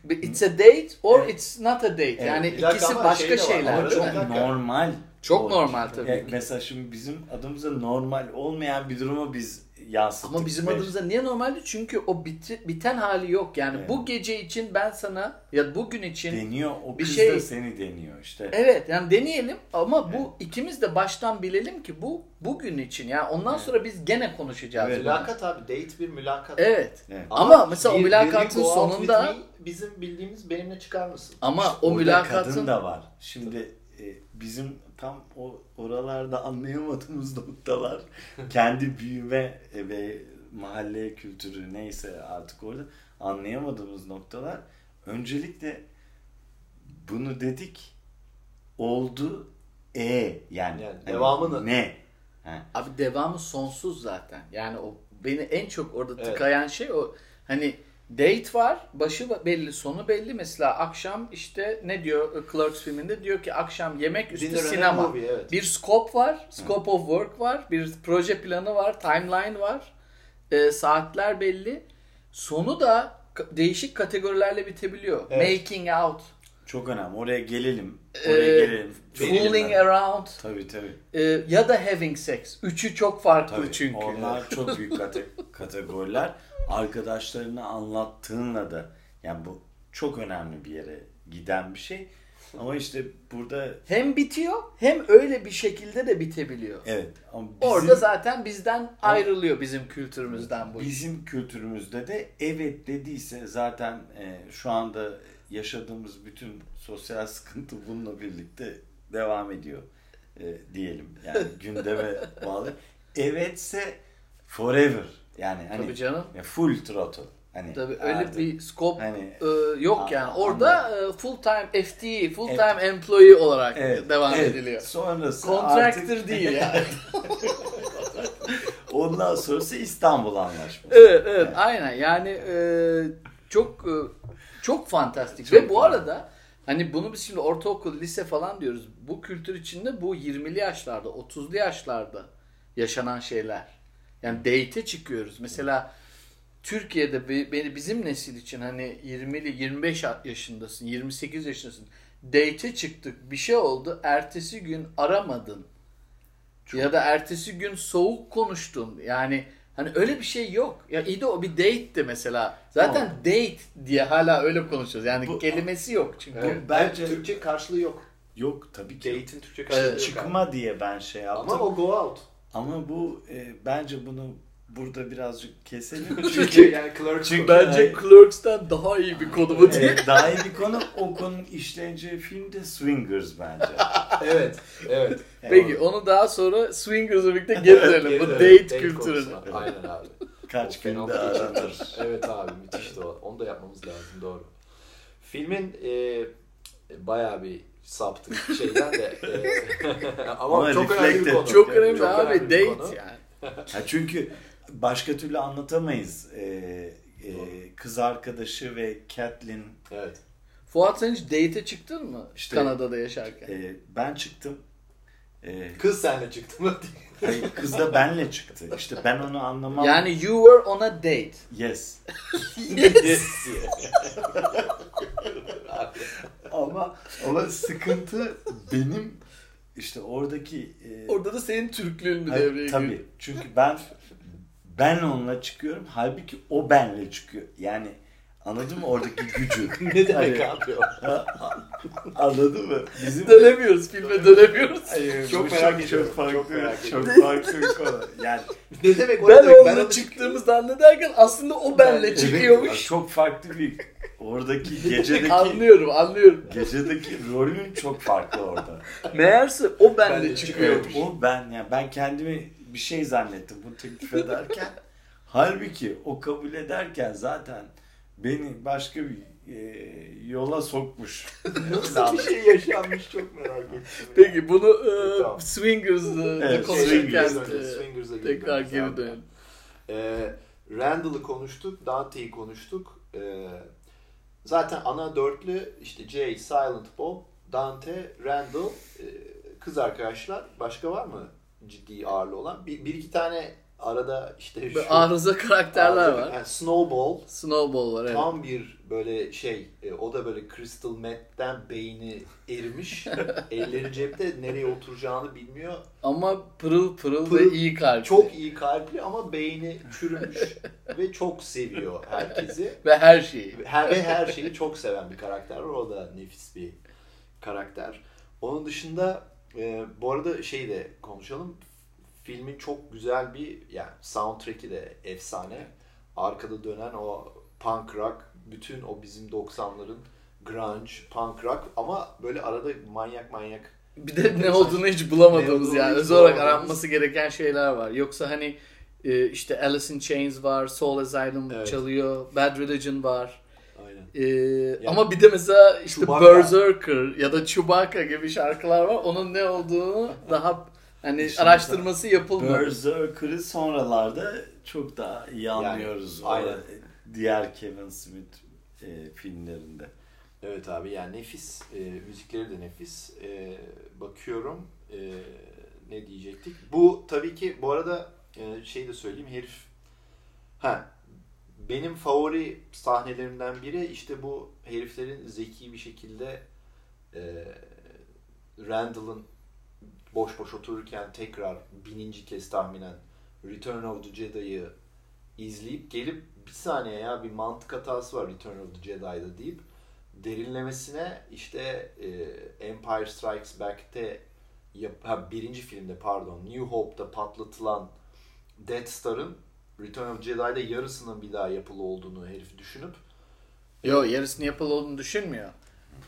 ve it's a date or Evet. it's not a date. Evet. Yani ikisi başka şey şeyler. Çok normal. Çok normal tabii E, mesela şimdi bizim adımıza normal olmayan bir durumu biz yansıttık. Ama bizim Beş- adımıza niye normaldi? Çünkü o biti, biten hali yok. Yani Evet. bu gece için ben sana ya bugün için deniyor. O bir kız şey- da seni deniyor işte. evet yani deneyelim ama bu ikimiz de baştan bilelim ki bu bugün için. Yani ondan Evet. sonra biz gene konuşacağız. Evet. Mülakat abi. Date bir mülakat. Evet. Evet. Ama mesela o bir- mülakatın go out sonunda- bizim bildiğimiz benimle çıkar mısın? Ama İşte o mülakatın kadın da var. Şimdi e, bizim tam o oralarda anlayamadığımız noktalar kendi büyüme ve mahalle kültürü neyse artık orada anlayamadığımız noktalar öncelikle bunu dedik oldu e yani, Yani devamını- ne? Ha. Abi devamı sonsuz zaten. Yani o beni en çok orada Evet. tıkayan şey o. Hani date var, başı belli, sonu belli. Mesela akşam işte ne diyor Clerks filminde? Diyor ki akşam yemek üstü Dinner sinema. movie, evet. Bir scope var, scope of work var, bir proje planı var, timeline var. e, saatler belli. Sonu da değişik kategorilerle bitebiliyor. Evet. Making out, Çok önemli. Oraya gelelim. Oraya e, gelelim. fooling around Tabii tabii. e, ya da having sex. Üçü çok farklı Tabii. çünkü. Onlar çok büyük kate- kategoriler. Arkadaşlarına anlattığınla da yani bu çok önemli bir yere giden bir şey. Ama işte burada Hem bitiyor hem öyle bir şekilde de bitebiliyor. evet ama bizim, Orada zaten bizden ayrılıyor bizim kültürümüzden bu. bizim kültürümüzde de evet dediyse zaten e, şu anda yaşadığımız bütün sosyal sıkıntı bununla birlikte devam ediyor e, diyelim. Yani gündeme bağlı. Evetse forever. Yani hani Tabii canım. ya full throttle. Hani Tabii öyle artık bir scope hani e, yok yani. Aa, Orada e, full time FTE, full time employee olarak evet, devam evet. ediliyor. Sonrası Contractor artık- değil yani. Ondan sonrası İstanbul Anlaşması. evet, evet, aynen. Yani e, çok e, çok fantastik. Çok Ve bu arada hani bunu biz şimdi ortaokul, lise falan diyoruz. Bu kültür içinde bu 20'li yaşlarda, 30'lu yaşlarda yaşanan şeyler. Yani date'e çıkıyoruz. Mesela Türkiye'de be- beni bizim nesil için hani 20'li 25 yaşındasın, 28 yaşındasın. Date'e çıktık, bir şey oldu. Ertesi gün aramadın. Ya da ertesi gün soğuk konuştun. Yani hani öyle bir şey yok. Ya iyi de o bir date'ti mesela. Zaten Tamam. date diye hala öyle konuşuyoruz. Yani Bu- kelimesi yok çünkü. Evet. Bence- Türkçe karşılığı yok. Yok tabii ki. Date'in Türkçe karşılığı Evet. yok. Çıkma diye ben şey yaptım. Ama o go out. Ama bu e, bence bunu burada birazcık keselim. Çünkü yani Clerks Çünkü- Bence Yani- Clerks'ten daha iyi bir konu bu diye. e, daha iyi bir konu. O konunun işleneceği film de Swingers bence. evet, evet. Peki onu daha sonra Swingers'la birlikte geri dönelim. Bu date kültürüne. konusuna. Aynen abi. Kaç günde aranır. evet abi müthişti o. Onu da yapmamız lazım doğru. Filmin e, bayağı bir saptık şeyden de e, ama, Ama çok önemli bir konu. Çok Yani önemli abi önemli bir date konu. yani. Ha çünkü başka türlü anlatamayız. E, e, kız arkadaşı ve Catelyn Evet. Fuat sen hiç date'e çıktın mı? İşte- Kanada'da yaşarken. e, ben çıktım. E, Kız senle çıktı mı? hayır, kız da benle çıktı. İşte ben onu anlamam. Yani you were on a date. yes. yes. Ama ama sıkıntı benim işte oradaki e, Orada da senin Türklüğün hayır, devreye tabii. giriyor. Çünkü ben ben onunla çıkıyorum. Halbuki o benle çıkıyor. Yani anladın mı oradaki gücü? ne demek Hani- abi o? Anladın mı? Bizim Dönemiyoruz, filme dönemiyoruz. Hayır, Çok merak çok, Çok farklı, çok merak çok farklı bir konu. Yani Ne demek o? Ben demek? onunla onu çıktığımız zannederken aslında o benle Ben- çıkıyormuş. çok farklı bir oradaki gecedeki Anlıyorum, anlıyorum. gecedeki rolün çok farklı orada. Meğerse o benle Benle çıkıyormuş. Evet, o ben ya ben kendimi bir şey zannettim bunu teklif ederken. halbuki o kabul ederken zaten beni başka bir e, yola sokmuş. Nasıl bir şey yaşanmış çok merak ettim. Peki bunu e, Tamam. Swingers'ı Evet, konuşurken e, Swingers'a geri tekrar geri dönelim. Ee, Randall'ı konuştuk, Dante'yi konuştuk. Ee, zaten ana dörtlü işte Jay, Silent Bob, Dante, Randall, e, kız arkadaşlar. Başka var mı ciddi ağırlı olan? Bir, bir iki tane arada işte Böyle arıza karakterler arada- var. yani Snowball Snowball var evet. tam bir böyle şey e, o da böyle crystal meth'ten beyni erimiş. Elleri cepte nereye oturacağını bilmiyor. Ama pırıl pırıl, Pırıl- ve iyi kalpli. Çok iyi kalpli ama beyni çürümüş ve çok seviyor herkesi. Ve her şeyi. Her ve her şeyi çok seven bir karakter var. O da nefis bir karakter. Onun dışında e, bu arada şey de konuşalım. Filmin çok güzel bir yani soundtrack'i de efsane. Arkada dönen o punk rock, bütün o bizim 90'ların grunge, punk rock ama böyle arada manyak manyak Bir de ne olduğunu hiç bulamadığımız yani. hiç bulamadığımız. aranması gereken şeyler var. Yoksa hani e, işte Alice in Chains var, Soul Asylum Evet. çalıyor, Bad Religion var. Ee, ama bir de mesela işte Chewbacca. Berserker ya da Chewbacca gibi şarkılar var. Onun ne olduğunu daha hani Şimdi araştırması yapılmadı. Berserker'ı sonralarda çok daha iyi anlıyoruz. o aynen. Diğer Kevin Smith e, filmlerinde. Evet abi yani nefis. E, müzikleri de nefis. E, bakıyorum e, ne diyecektik. Bu tabii ki bu arada e, şey de söyleyeyim herif ha benim favori sahnelerimden biri işte bu heriflerin zeki bir şekilde e, Randall'ın boş boş otururken tekrar bininci kez tahminen Return of the Jedi'yi izleyip gelip bir saniye ya bir mantık hatası var Return of the Jedi'da deyip derinlemesine işte e, Empire Strikes Back'te yap, ha, birinci filmde pardon New Hope'da patlatılan Death Star'ın Return of the Jedi'da yarısının bir daha yapılı olduğunu herif düşünüp Yo yarısını yapılı olduğunu düşünmüyor.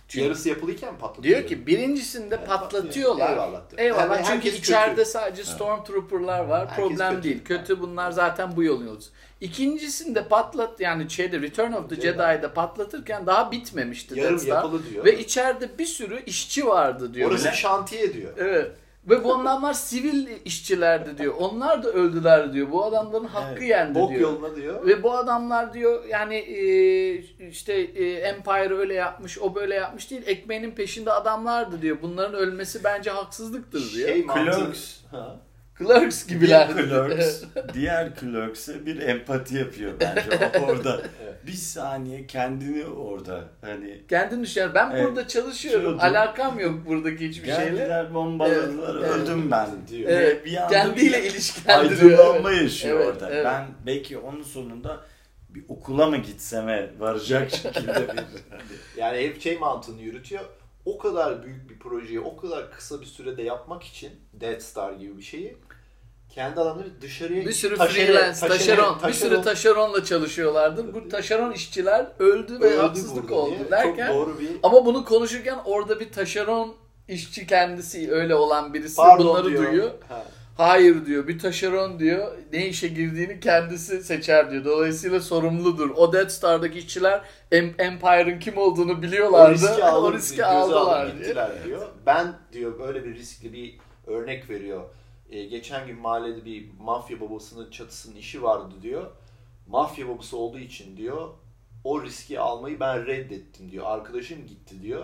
Çünkü yarısı yapılıyken patlatıyor. diyor ki birincisinde Evet, patlatıyorlar. Eyvallah diyor. Eyvallah. Yani Çünkü içeride kötü. sadece Stormtrooper'lar var. Herkes Problem kötü. değil. Kötü bunlar zaten bu yolun yolcusu. İkincisinde patlat yani şeyde Return of the Jedi. Jedi'da patlatırken daha bitmemişti Yarım Death Star. yapılı diyor. Ve içeride bir sürü işçi vardı diyor. Orası Bile- şantiye diyor. Evet. Ve bu adamlar sivil işçilerdi diyor. Onlar da öldüler diyor. Bu adamların hakkı Evet. yendi Bok diyor. yoluna diyor. Ve bu adamlar diyor yani e, işte e, Empire öyle yapmış, o böyle yapmış değil. Ekmeğinin peşinde adamlardı diyor. Bunların ölmesi bence haksızlıktır diyor. Şey. Clerks. Ha. Clerks gibiler. Clerks, diğer Clerks'e bir empati yapıyor bence orada. Evet. Bir saniye kendini orada hani Kendin düşün. Ben Evet. burada çalışıyorum. Şurada. Alakam yok buradaki hiçbir şeyle. geldiler bombaladılar Evet, öldüm ben diyor. Evet. Ve bir anda Kendiyle bir ilişkilendiriyor. aydınlanma Evet. yaşıyor Evet, orada. evet. Ben belki onun sonunda bir okula mı gitseme varacak şekilde bir Yani herif şey mantığını yürütüyor. O kadar büyük bir projeyi o kadar kısa bir sürede yapmak için Death Star gibi bir şeyi kendi adamları dışarıya Bir sürü taşere- freelance, taşere- taşeron, bir sürü taşeron- taşeronla çalışıyorlardı. Bu taşeron işçiler öldü ve öldü haksızlık oldu diye derken Çok doğru bir Ama bunu konuşurken orada bir taşeron işçi kendisi öyle olan birisi Pardon bunları diyor. duyuyor. Ha. Hayır diyor bir taşeron diyor ne işe girdiğini kendisi seçer diyor. Dolayısıyla sorumludur. O Death Star'daki işçiler Em- Empire'ın kim olduğunu biliyorlardı. O riski, aldı, o riski aldılar gittiler diyor. Ben diyor böyle bir riskli bir örnek veriyor. Ee, geçen gün mahallede bir mafya babasının çatısının işi vardı diyor. Mafya babası olduğu için diyor o riski almayı ben reddettim diyor. Arkadaşım gitti diyor.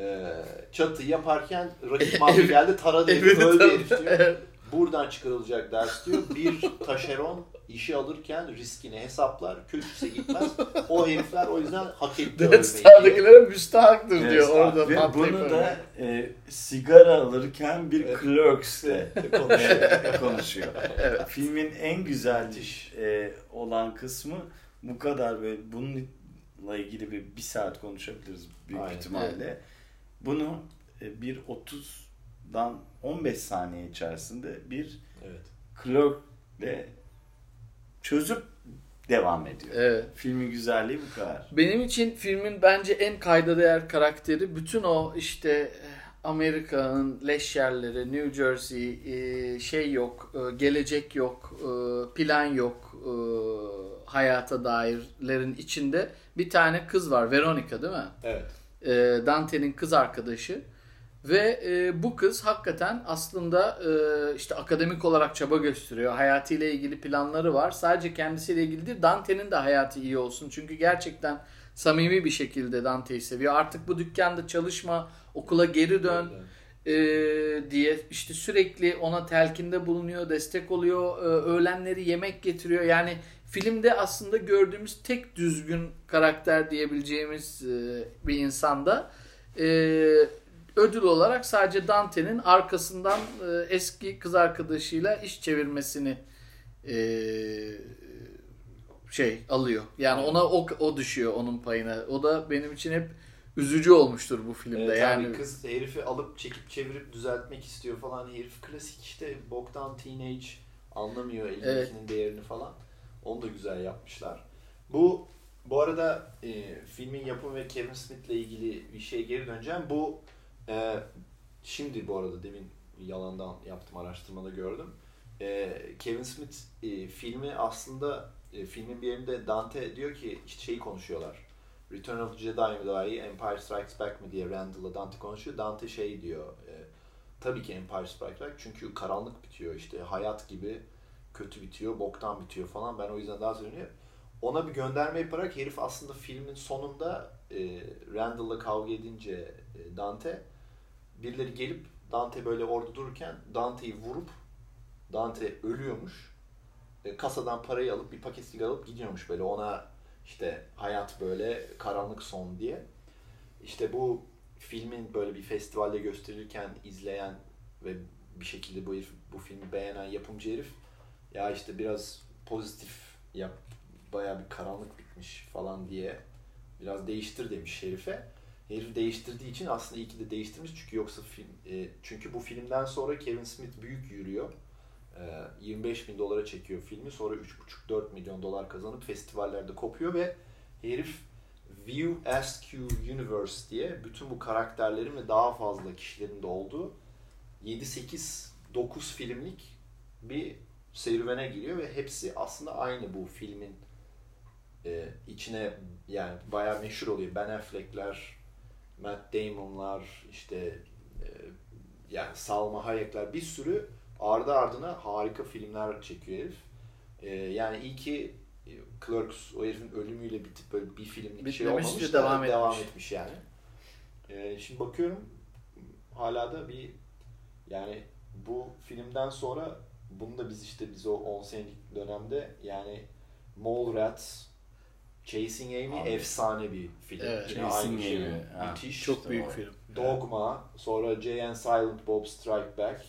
Ee, çatı yaparken rakip mafya Ev- geldi taradı öldü tabii. herif diyor. Evet. Buradan çıkarılacak ders diyor. Bir taşeron işi alırken riskini hesaplar. Kötüse gitmez. O herifler o yüzden hak etti ölmeyi diyor. Star'dakilere müstahaktır Evet, diyor orada. Ve bunu da e, sigara alırken bir Evet. Clerks'le konuşuyor. konuşuyor. Evet. Filmin en güzel e, olan kısmı bu kadar ve bununla ilgili bir, bir saat konuşabiliriz büyük Aynen. ihtimalle. Bunu e, bir 30'dan 15 saniye içerisinde bir Evet. clerk'le çözüp devam ediyor. Evet. Filmin güzelliği bu kadar. Benim için filmin bence en kayda değer karakteri bütün o işte eh, Amerika'nın leş yerleri, New Jersey, eh, şey yok, eh, gelecek yok, plan yok hayata dairlerin içinde bir tane kız var, Veronica değil mi? Evet. Dante'nin kız arkadaşı ve e, bu kız hakikaten aslında e, işte akademik olarak çaba gösteriyor. Hayatıyla ilgili planları var. Sadece kendisiyle ilgili değil Dante'nin de hayatı iyi olsun. Çünkü gerçekten samimi bir şekilde Dante'yi seviyor. Artık bu dükkanda çalışma, okula geri dön e, diye işte sürekli ona telkinde bulunuyor, destek oluyor, e, öğlenleri yemek getiriyor. Yani filmde aslında gördüğümüz tek düzgün karakter diyebileceğimiz e, bir insanda e, ödül olarak sadece Dante'nin arkasından e, eski kız arkadaşıyla iş çevirmesini e, şey alıyor. Yani ona o, o düşüyor onun payına. O da benim için hep üzücü olmuştur bu filmde. Evet, yani yani kız herifi alıp çekip çevirip düzeltmek istiyor falan. Herif klasik işte boktan teenage anlamıyor elindekinin değerini falan. Onu da güzel yapmışlar. Bu bu arada e, filmin yapımı ve Kevin Smith'le ilgili bir şey geri döneceğim. Bu e, şimdi bu arada demin yalandan yaptım araştırmada gördüm. E, Kevin Smith e, filmi aslında e, filmin bir yerinde Dante diyor ki şeyi konuşuyorlar. Return of the Jedi mi daha iyi, Empire Strikes Back mi diye Randall'la Dante konuşuyor. Dante şey diyor, e, tabii ki Empire Strikes Back çünkü karanlık bitiyor işte hayat gibi kötü bitiyor, boktan bitiyor falan. Ben o yüzden daha söylüyorum. Ona bir gönderme yaparak herif aslında filmin sonunda e, Randall'la kavga edince e, Dante birileri gelip Dante böyle orada dururken Dante'yi vurup Dante ölüyormuş. E, kasadan parayı alıp bir paket sigara alıp gidiyormuş böyle ona işte hayat böyle karanlık son diye. İşte bu filmin böyle bir festivalde gösterilirken izleyen ve bir şekilde bu herif, bu filmi beğenen yapımcı herif ya işte biraz pozitif yap baya bir karanlık bitmiş falan diye biraz değiştir demiş herife. Herif değiştirdiği için aslında iyi ki de değiştirmiş çünkü yoksa film e, çünkü bu filmden sonra Kevin Smith büyük yürüyor. E, 25 bin dolara çekiyor filmi sonra 3,5-4 milyon dolar kazanıp festivallerde kopuyor ve herif View Askew Universe diye bütün bu karakterlerin ve daha fazla kişilerin de olduğu 7-8-9 filmlik bir serüvene giriyor ve hepsi aslında aynı bu filmin e, içine yani bayağı meşhur oluyor. Ben Affleck'ler, Matt Damon'lar, işte e, yani Salma Hayek'ler bir sürü ardı ardına harika filmler çekiyor herif. E, yani iyi ki e, Clerks o herifin ölümüyle bitip böyle bir filmlik bir şey olmamış da devam devam, etmiş. etmiş yani. E, şimdi bakıyorum hala da bir yani bu filmden sonra bunu da biz işte biz o 10 senelik dönemde yani Mallrats, Chasing Amy Abi. efsane bir film. Evet. Yine Chasing aynı. Amy, ha. Müthiş. Çok büyük o. film. Dogma, sonra Jay and Silent Bob Strike Back.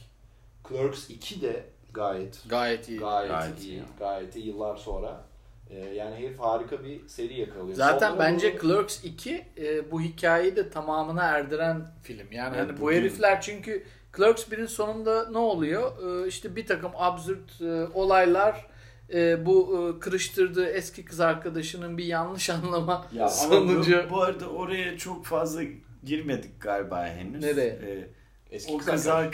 Clerks 2 de gayet Gayet iyi. gayet, Gayet iyi. iyi. Gayet iyi yıllar sonra. Ee, yani herif harika bir seri yakalıyor. Zaten Sonra bence bu- Clerks 2 e, bu hikayeyi de tamamına erdiren film. Yani Evet, hani bu bugün- herifler çünkü Clerks 1'in sonunda ne oluyor? E, işte bir takım absürt e, olaylar e, bu e, kırıştırdığı eski kız arkadaşının bir yanlış anlama Ya sonucu. bu, bu arada oraya çok fazla girmedik galiba henüz. Nereye? Ee, Eski o kız kız arkadaş.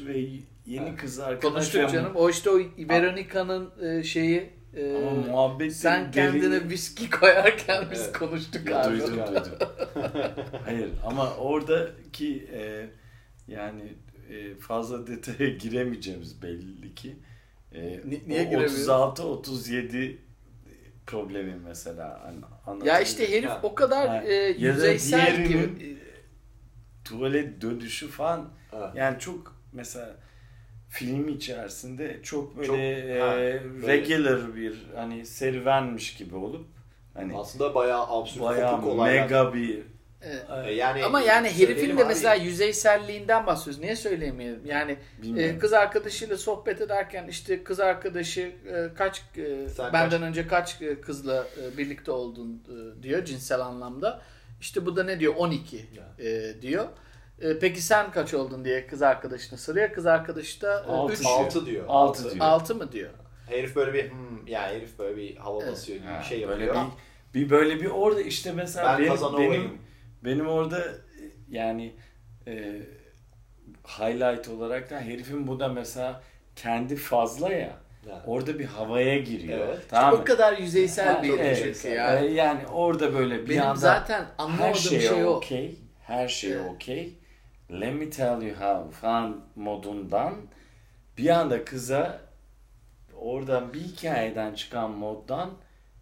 arkadaş ve yeni Evet. kız arkadaş. Konuştuk canım. O işte o Veronica'nın e, şeyi e, Ama muhabbet sen kendine viski koyarken biz Evet. konuştuk Ya, abi. duydum duydum. Hayır ama oradaki e, yani e, fazla detaya giremeyeceğimiz belli ki. E, Ni- niye o giremiyoruz? 36 37 problemi mesela hani Ya işte herif Ha. o kadar Ha. e, Ya da yüzeysel gibi. tuvalet dönüşü falan Ha. yani çok mesela film içerisinde çok böyle Çok- e, ha, böyle- regular bir hani serüvenmiş gibi olup hani Aslında bayağı absürt bayağı kopuk olaylar. mega bir Evet. E, yani Ama yani herifin de abi. mesela yüzeyselliğinden bahsediyoruz. Niye söylemeyelim? Yani bilmiyorum. e, kız arkadaşıyla sohbet ederken işte kız arkadaşı e, kaç e, Sen benden kaç- önce kaç e, kızla e, birlikte oldun e, diyor cinsel anlamda. İşte bu da ne diyor? 12 e, diyor. E, peki sen kaç oldun diye kız arkadaşına soruyor. Kız arkadaşı da Altı 3 diyor. 6 diyor. Altı Altı. diyor. 6 mı diyor? Herif böyle bir hmm, yani herif böyle bir hava Evet. basıyor gibi bir şey böyle yapıyor. bir, bir böyle bir orada işte mesela ben benim, benim benim orada yani e, highlight olarak da herifin bu da mesela kendi fazla ya Yani. orada bir havaya giriyor. Evet. Tamam mı? O kadar yüzeysel Ha, bir evet. çünkü E, yani. yani orada böyle bir Benim anda zaten her anlamadığım şey, şey o. okey. Her şey Evet. okey. Let me tell you how falan modundan bir anda kıza oradan bir hikayeden çıkan moddan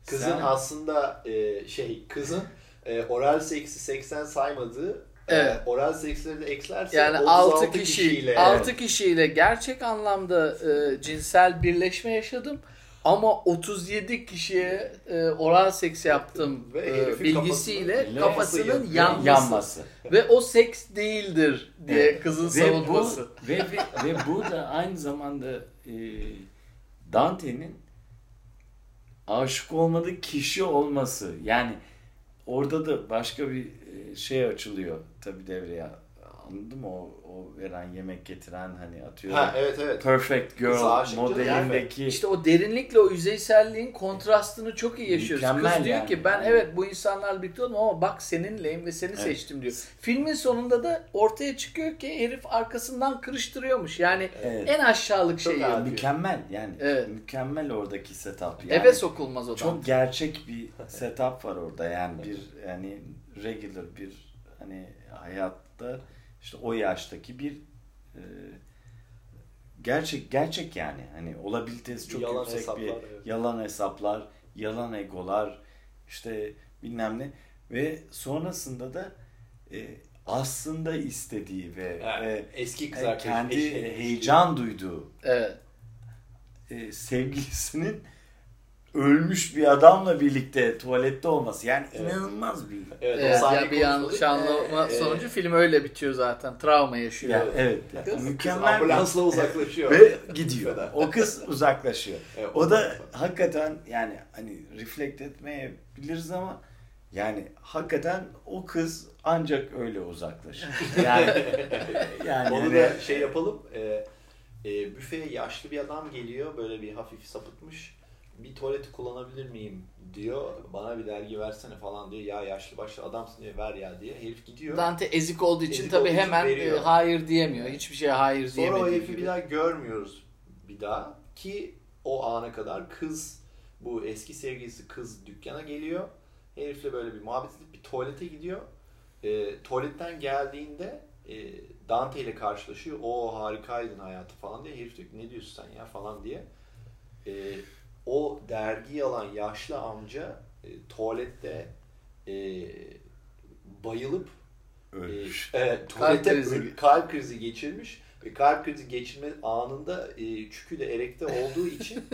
Kızın sen- aslında e, şey kızın e, oral seksi 80 saymadığı Evet. e, oral seksleri de eklerse Yani 36 6 kişi kişiyle 6 kişiyle gerçek anlamda e, cinsel birleşme yaşadım. Ama 37 kişiye e, oral seks yaptım Ve e, bilgisiyle kafasının- kafasının kafası yanması. yanması. Ve o seks değildir diye Evet. kızın Ve savunması. bu, ve, ve, ve bu da aynı zamanda e, Dante'nin aşık olmadığı kişi olması. Yani orada da başka bir e, şey açılıyor tabii devreye. Anladın mı? O, o veren yemek getiren hani atıyorum. Ha evet evet. Perfect Girl modelindeki İşte o derinlikle o yüzeyselliğin kontrastını çok iyi yaşıyoruz. Mükemmel Kız diyor yani. ki ben evet bu insanlarla birlikte oldum ama bak seninleyim ve seni Evet. seçtim diyor. Filmin sonunda da ortaya çıkıyor ki herif arkasından kırıştırıyormuş. Yani Evet. en aşağılık Çok şeyi. adi. mükemmel yani Evet. mükemmel oradaki setup yani. Eve sokulmaz o. Çok gerçek bir setup var orada yani bir yani regular bir hani hayatta işte o yaştaki bir e, gerçek gerçek yani hani olabilitesi çok Yalan yüksek hesaplar, bir evet. yalan hesaplar, yalan egolar işte bilmem ne ve sonrasında da e, aslında istediği ve, Evet, ve eski kız e, kendi heyecan duyduğu Evet. e, sevgilisinin ölmüş bir adamla birlikte tuvalette olması. Yani Evet. inanılmaz bir. Evet, o Evet, sahne ya bir yanlış anlama Ee, sonucu film öyle bitiyor zaten. Travma yaşıyor. Yani, evet. Kız, kız mükemmel. ambulansla uzaklaşıyor. Ve gidiyor. O kız uzaklaşıyor. Evet, O da uzaklaşıyor. hakikaten yani hani reflekt etmeyebiliriz ama yani hakikaten o kız ancak öyle uzaklaşır. Yani yani Onu hani- da şey yapalım. E, e, büfeye yaşlı bir adam geliyor. Böyle bir hafif sapıtmış. Bir tuvaleti kullanabilir miyim diyor. Bana bir dergi versene falan diyor. Ya yaşlı başlı adamsın diyor ver ya diye. Herif gidiyor. Dante ezik olduğu için Ezik tabii olduğu hemen veriyor. e, hayır diyemiyor. Hiçbir şeye hayır Sonra o herifi gibi. bir daha görmüyoruz bir daha. Ki o ana kadar kız bu eski sevgilisi kız dükkana geliyor. Herifle böyle bir muhabbet edip bir tuvalete gidiyor. E, tuvaletten geldiğinde e, Dante ile karşılaşıyor. O harikaydın hayatı falan diye. Herif diyor ki, ne diyorsun sen ya falan diye. E, o dergiyi alan yaşlı amca e, tuvalette e, bayılıp ölmüş. e, evet, tuvalete krizi. kalp krizi. kalp krizi geçirmiş ve kalp krizi geçirme anında e, çükü de erekte olduğu için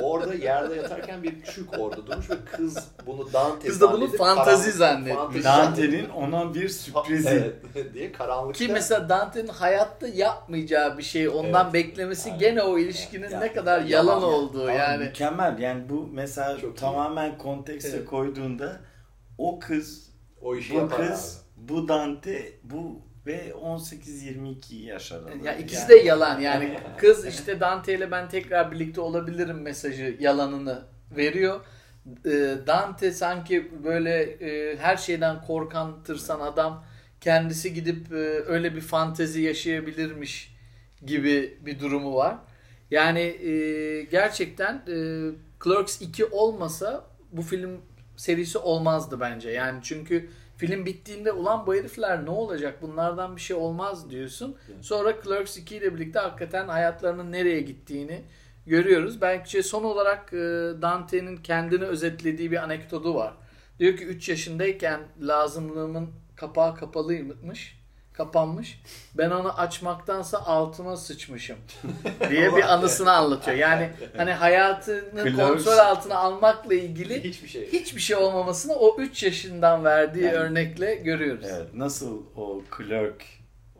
orada yerde yatarken bir çük orada durmuş ve kız bunu Dante Kız da bunu zannedip fantazi zannetmiş. Dante'nin ona bir sürprizi. Evet, diye karanlıkta Ki mesela Dante'nin hayatta yapmayacağı bir şey ondan Evet. beklemesi Aynen. gene o ilişkinin Ya, ne kadar yalan yalan ya. olduğu Ama yani. mükemmel. Yani bu mesela Çok iyi. tamamen kontekste Evet. koyduğunda o kız, o işi bu kız, bu Dante, bu ve 18-22 yaş aralığı. Ya ikisi Yani- de yalan yani kız işte Dante ile ben tekrar birlikte olabilirim mesajı yalanını veriyor. Ee, Dante sanki böyle e, her şeyden korkan tırsan adam kendisi gidip e, öyle bir fantezi yaşayabilirmiş gibi bir durumu var. Yani e, gerçekten Clerks 2 olmasa bu film serisi olmazdı bence. Yani çünkü film bittiğinde ulan bu herifler ne olacak bunlardan bir şey olmaz diyorsun. Sonra Clerks 2 ile birlikte hakikaten hayatlarının nereye gittiğini görüyoruz. Belki son olarak e, Dante'nin kendini özetlediği bir anekdotu var. Diyor ki 3 yaşındayken lazımlığımın kapağı kapalıymış. Kapanmış. Ben onu açmaktansa altıma sıçmışım diye bir anısını anlatıyor. Yani hani hayatını kontrol altına almakla ilgili Hiçbir şey. hiçbir şey olmamasını o 3 yaşından verdiği Yani- örnekle görüyoruz. Evet, nasıl o clerk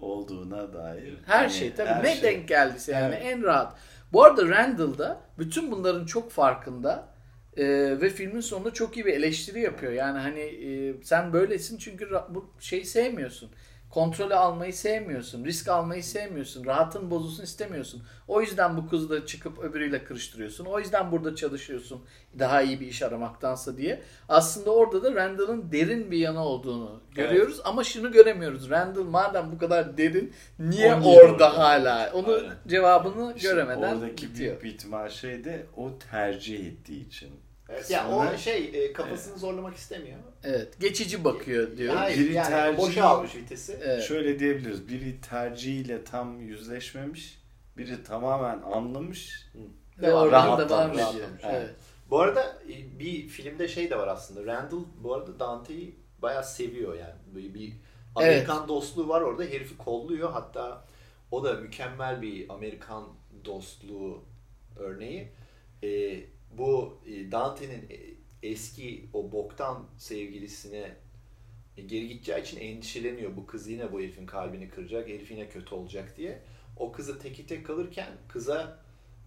olduğuna dair. Her hani şey tabii her ne şey. denk geldiyse yani Evet. en rahat. Bu arada Randall'da bütün bunların çok farkında e, ve filmin sonunda çok iyi bir eleştiri yapıyor. Yani hani e, sen böylesin çünkü bu şeyi sevmiyorsun. Kontrolü almayı sevmiyorsun. Risk almayı sevmiyorsun. Rahatın bozulsun istemiyorsun. O yüzden bu kızı da çıkıp öbürüyle kırıştırıyorsun. O yüzden burada çalışıyorsun. Daha iyi bir iş aramaktansa diye. Aslında orada da Randall'ın derin bir yanı olduğunu görüyoruz. Ama şunu göremiyoruz. Randall madem bu kadar derin niye O niye orada orada? hala? Onu Aynen. cevabını İşte göremeden Oradaki bitiyor. büyük bir ihtimal şey de o tercih ettiği için. Evet, ya Sonra- o şey e, kafasını zorlamak istemiyor. Evet. Geçici bakıyor diyor. Hayır, Biri yani tercih- boşa almış vitesi. Evet. Şöyle diyebiliriz. Biri tercihiyle tam yüzleşmemiş. Biri tamamen anlamış. Ve oradan Rahatlamış. devam ediyor. Rahatlamış. Evet. Bu arada e, bir filmde şey de var aslında. Randall bu arada Dante'yi bayağı seviyor yani. Böyle bir Amerikan dostluğu var orada. Herifi kolluyor. Hatta o da mükemmel bir Amerikan dostluğu örneği. E, bu e, Dante'nin e, eski o boktan sevgilisine e, geri gideceği için endişeleniyor. Bu kız yine bu herifin kalbini kıracak. Herif yine kötü olacak diye. O kızı teki tek kalırken kıza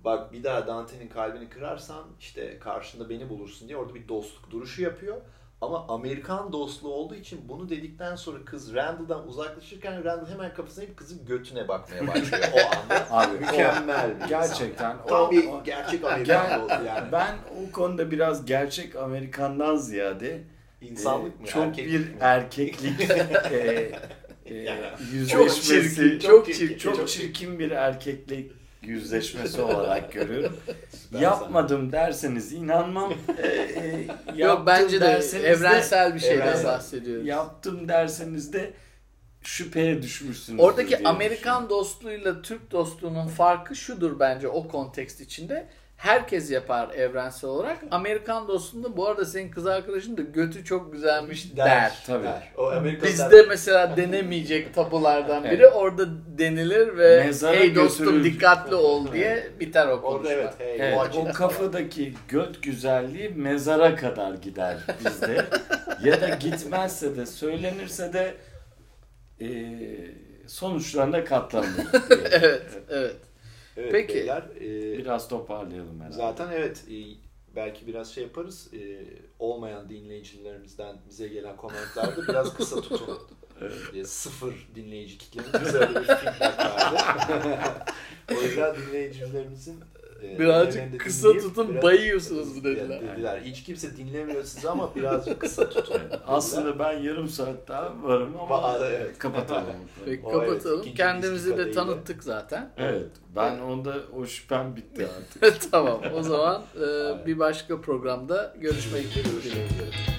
bak bir daha Dante'nin kalbini kırarsan işte karşında beni bulursun diye orada bir dostluk duruşu yapıyor. Ama Amerikan dostluğu olduğu için bunu dedikten sonra kız Randall'dan uzaklaşırken Randall hemen kafasına eğip kızın götüne bakmaya başlıyor o anda. Abi, Mükemmel bir insan Gerçekten. yani. Tam o- bir o- gerçek Amerikan dostu yani. Ben o konuda biraz gerçek Amerikandan ziyade İnsanlık e, mı? çok erkeklik bir mi? erkeklik e, e, Çok yüzleşmesi çirkin, çok çirkin. çok çirkin bir erkeklik yüzleşmesi olarak görüyorum. Süper Yapmadım derseniz inanmam. E, e, Yok bence de evrensel bir şeyden Evrensel. bahsediyoruz. yaptım derseniz de şüpheye düşmüşsünüz. Oradaki Amerikan dostluğuyla Türk dostluğunun farkı şudur bence o kontekst içinde. Herkes yapar evrensel olarak. Amerikan dostluğunda bu arada senin kız arkadaşın da götü çok güzelmiş der. Tabii. Der. O Amerikan Bizde mesela denemeyecek tabulardan biri Evet. orada denilir ve Mezara hey dostum götürür. dikkatli ol diye biter o Orada konuşma. evet. Hey, Evet, o kafadaki göt güzelliği mezara kadar gider bizde. ya da gitmezse de söylenirse de e, sonuçlarına katlanır. Evet, evet. Evet, Peki. Beyler, e, Biraz toparlayalım herhalde. Zaten evet e, belki biraz şey yaparız. E, olmayan dinleyicilerimizden bize gelen komentlerde biraz kısa tutun. E, sıfır dinleyici kitlemiz öyle bir feedback verdi. o yüzden dinleyicilerimizin e, Birazcık kısa dinleyip tutun, biraz- bayıyorsunuz bu dediler. dediler. Hiç kimse dinlemiyor sizi ama birazcık kısa tutun. Aslında ben yarım saat daha varım ama Ba- evet. kapatalım. Peki evet, kapatalım. ikinci Kendimizi de tanıttık zaten. Evet, ben onda o şüphem bitti artık. tamam. O zaman e, bir başka programda görüşmek dileğiyle.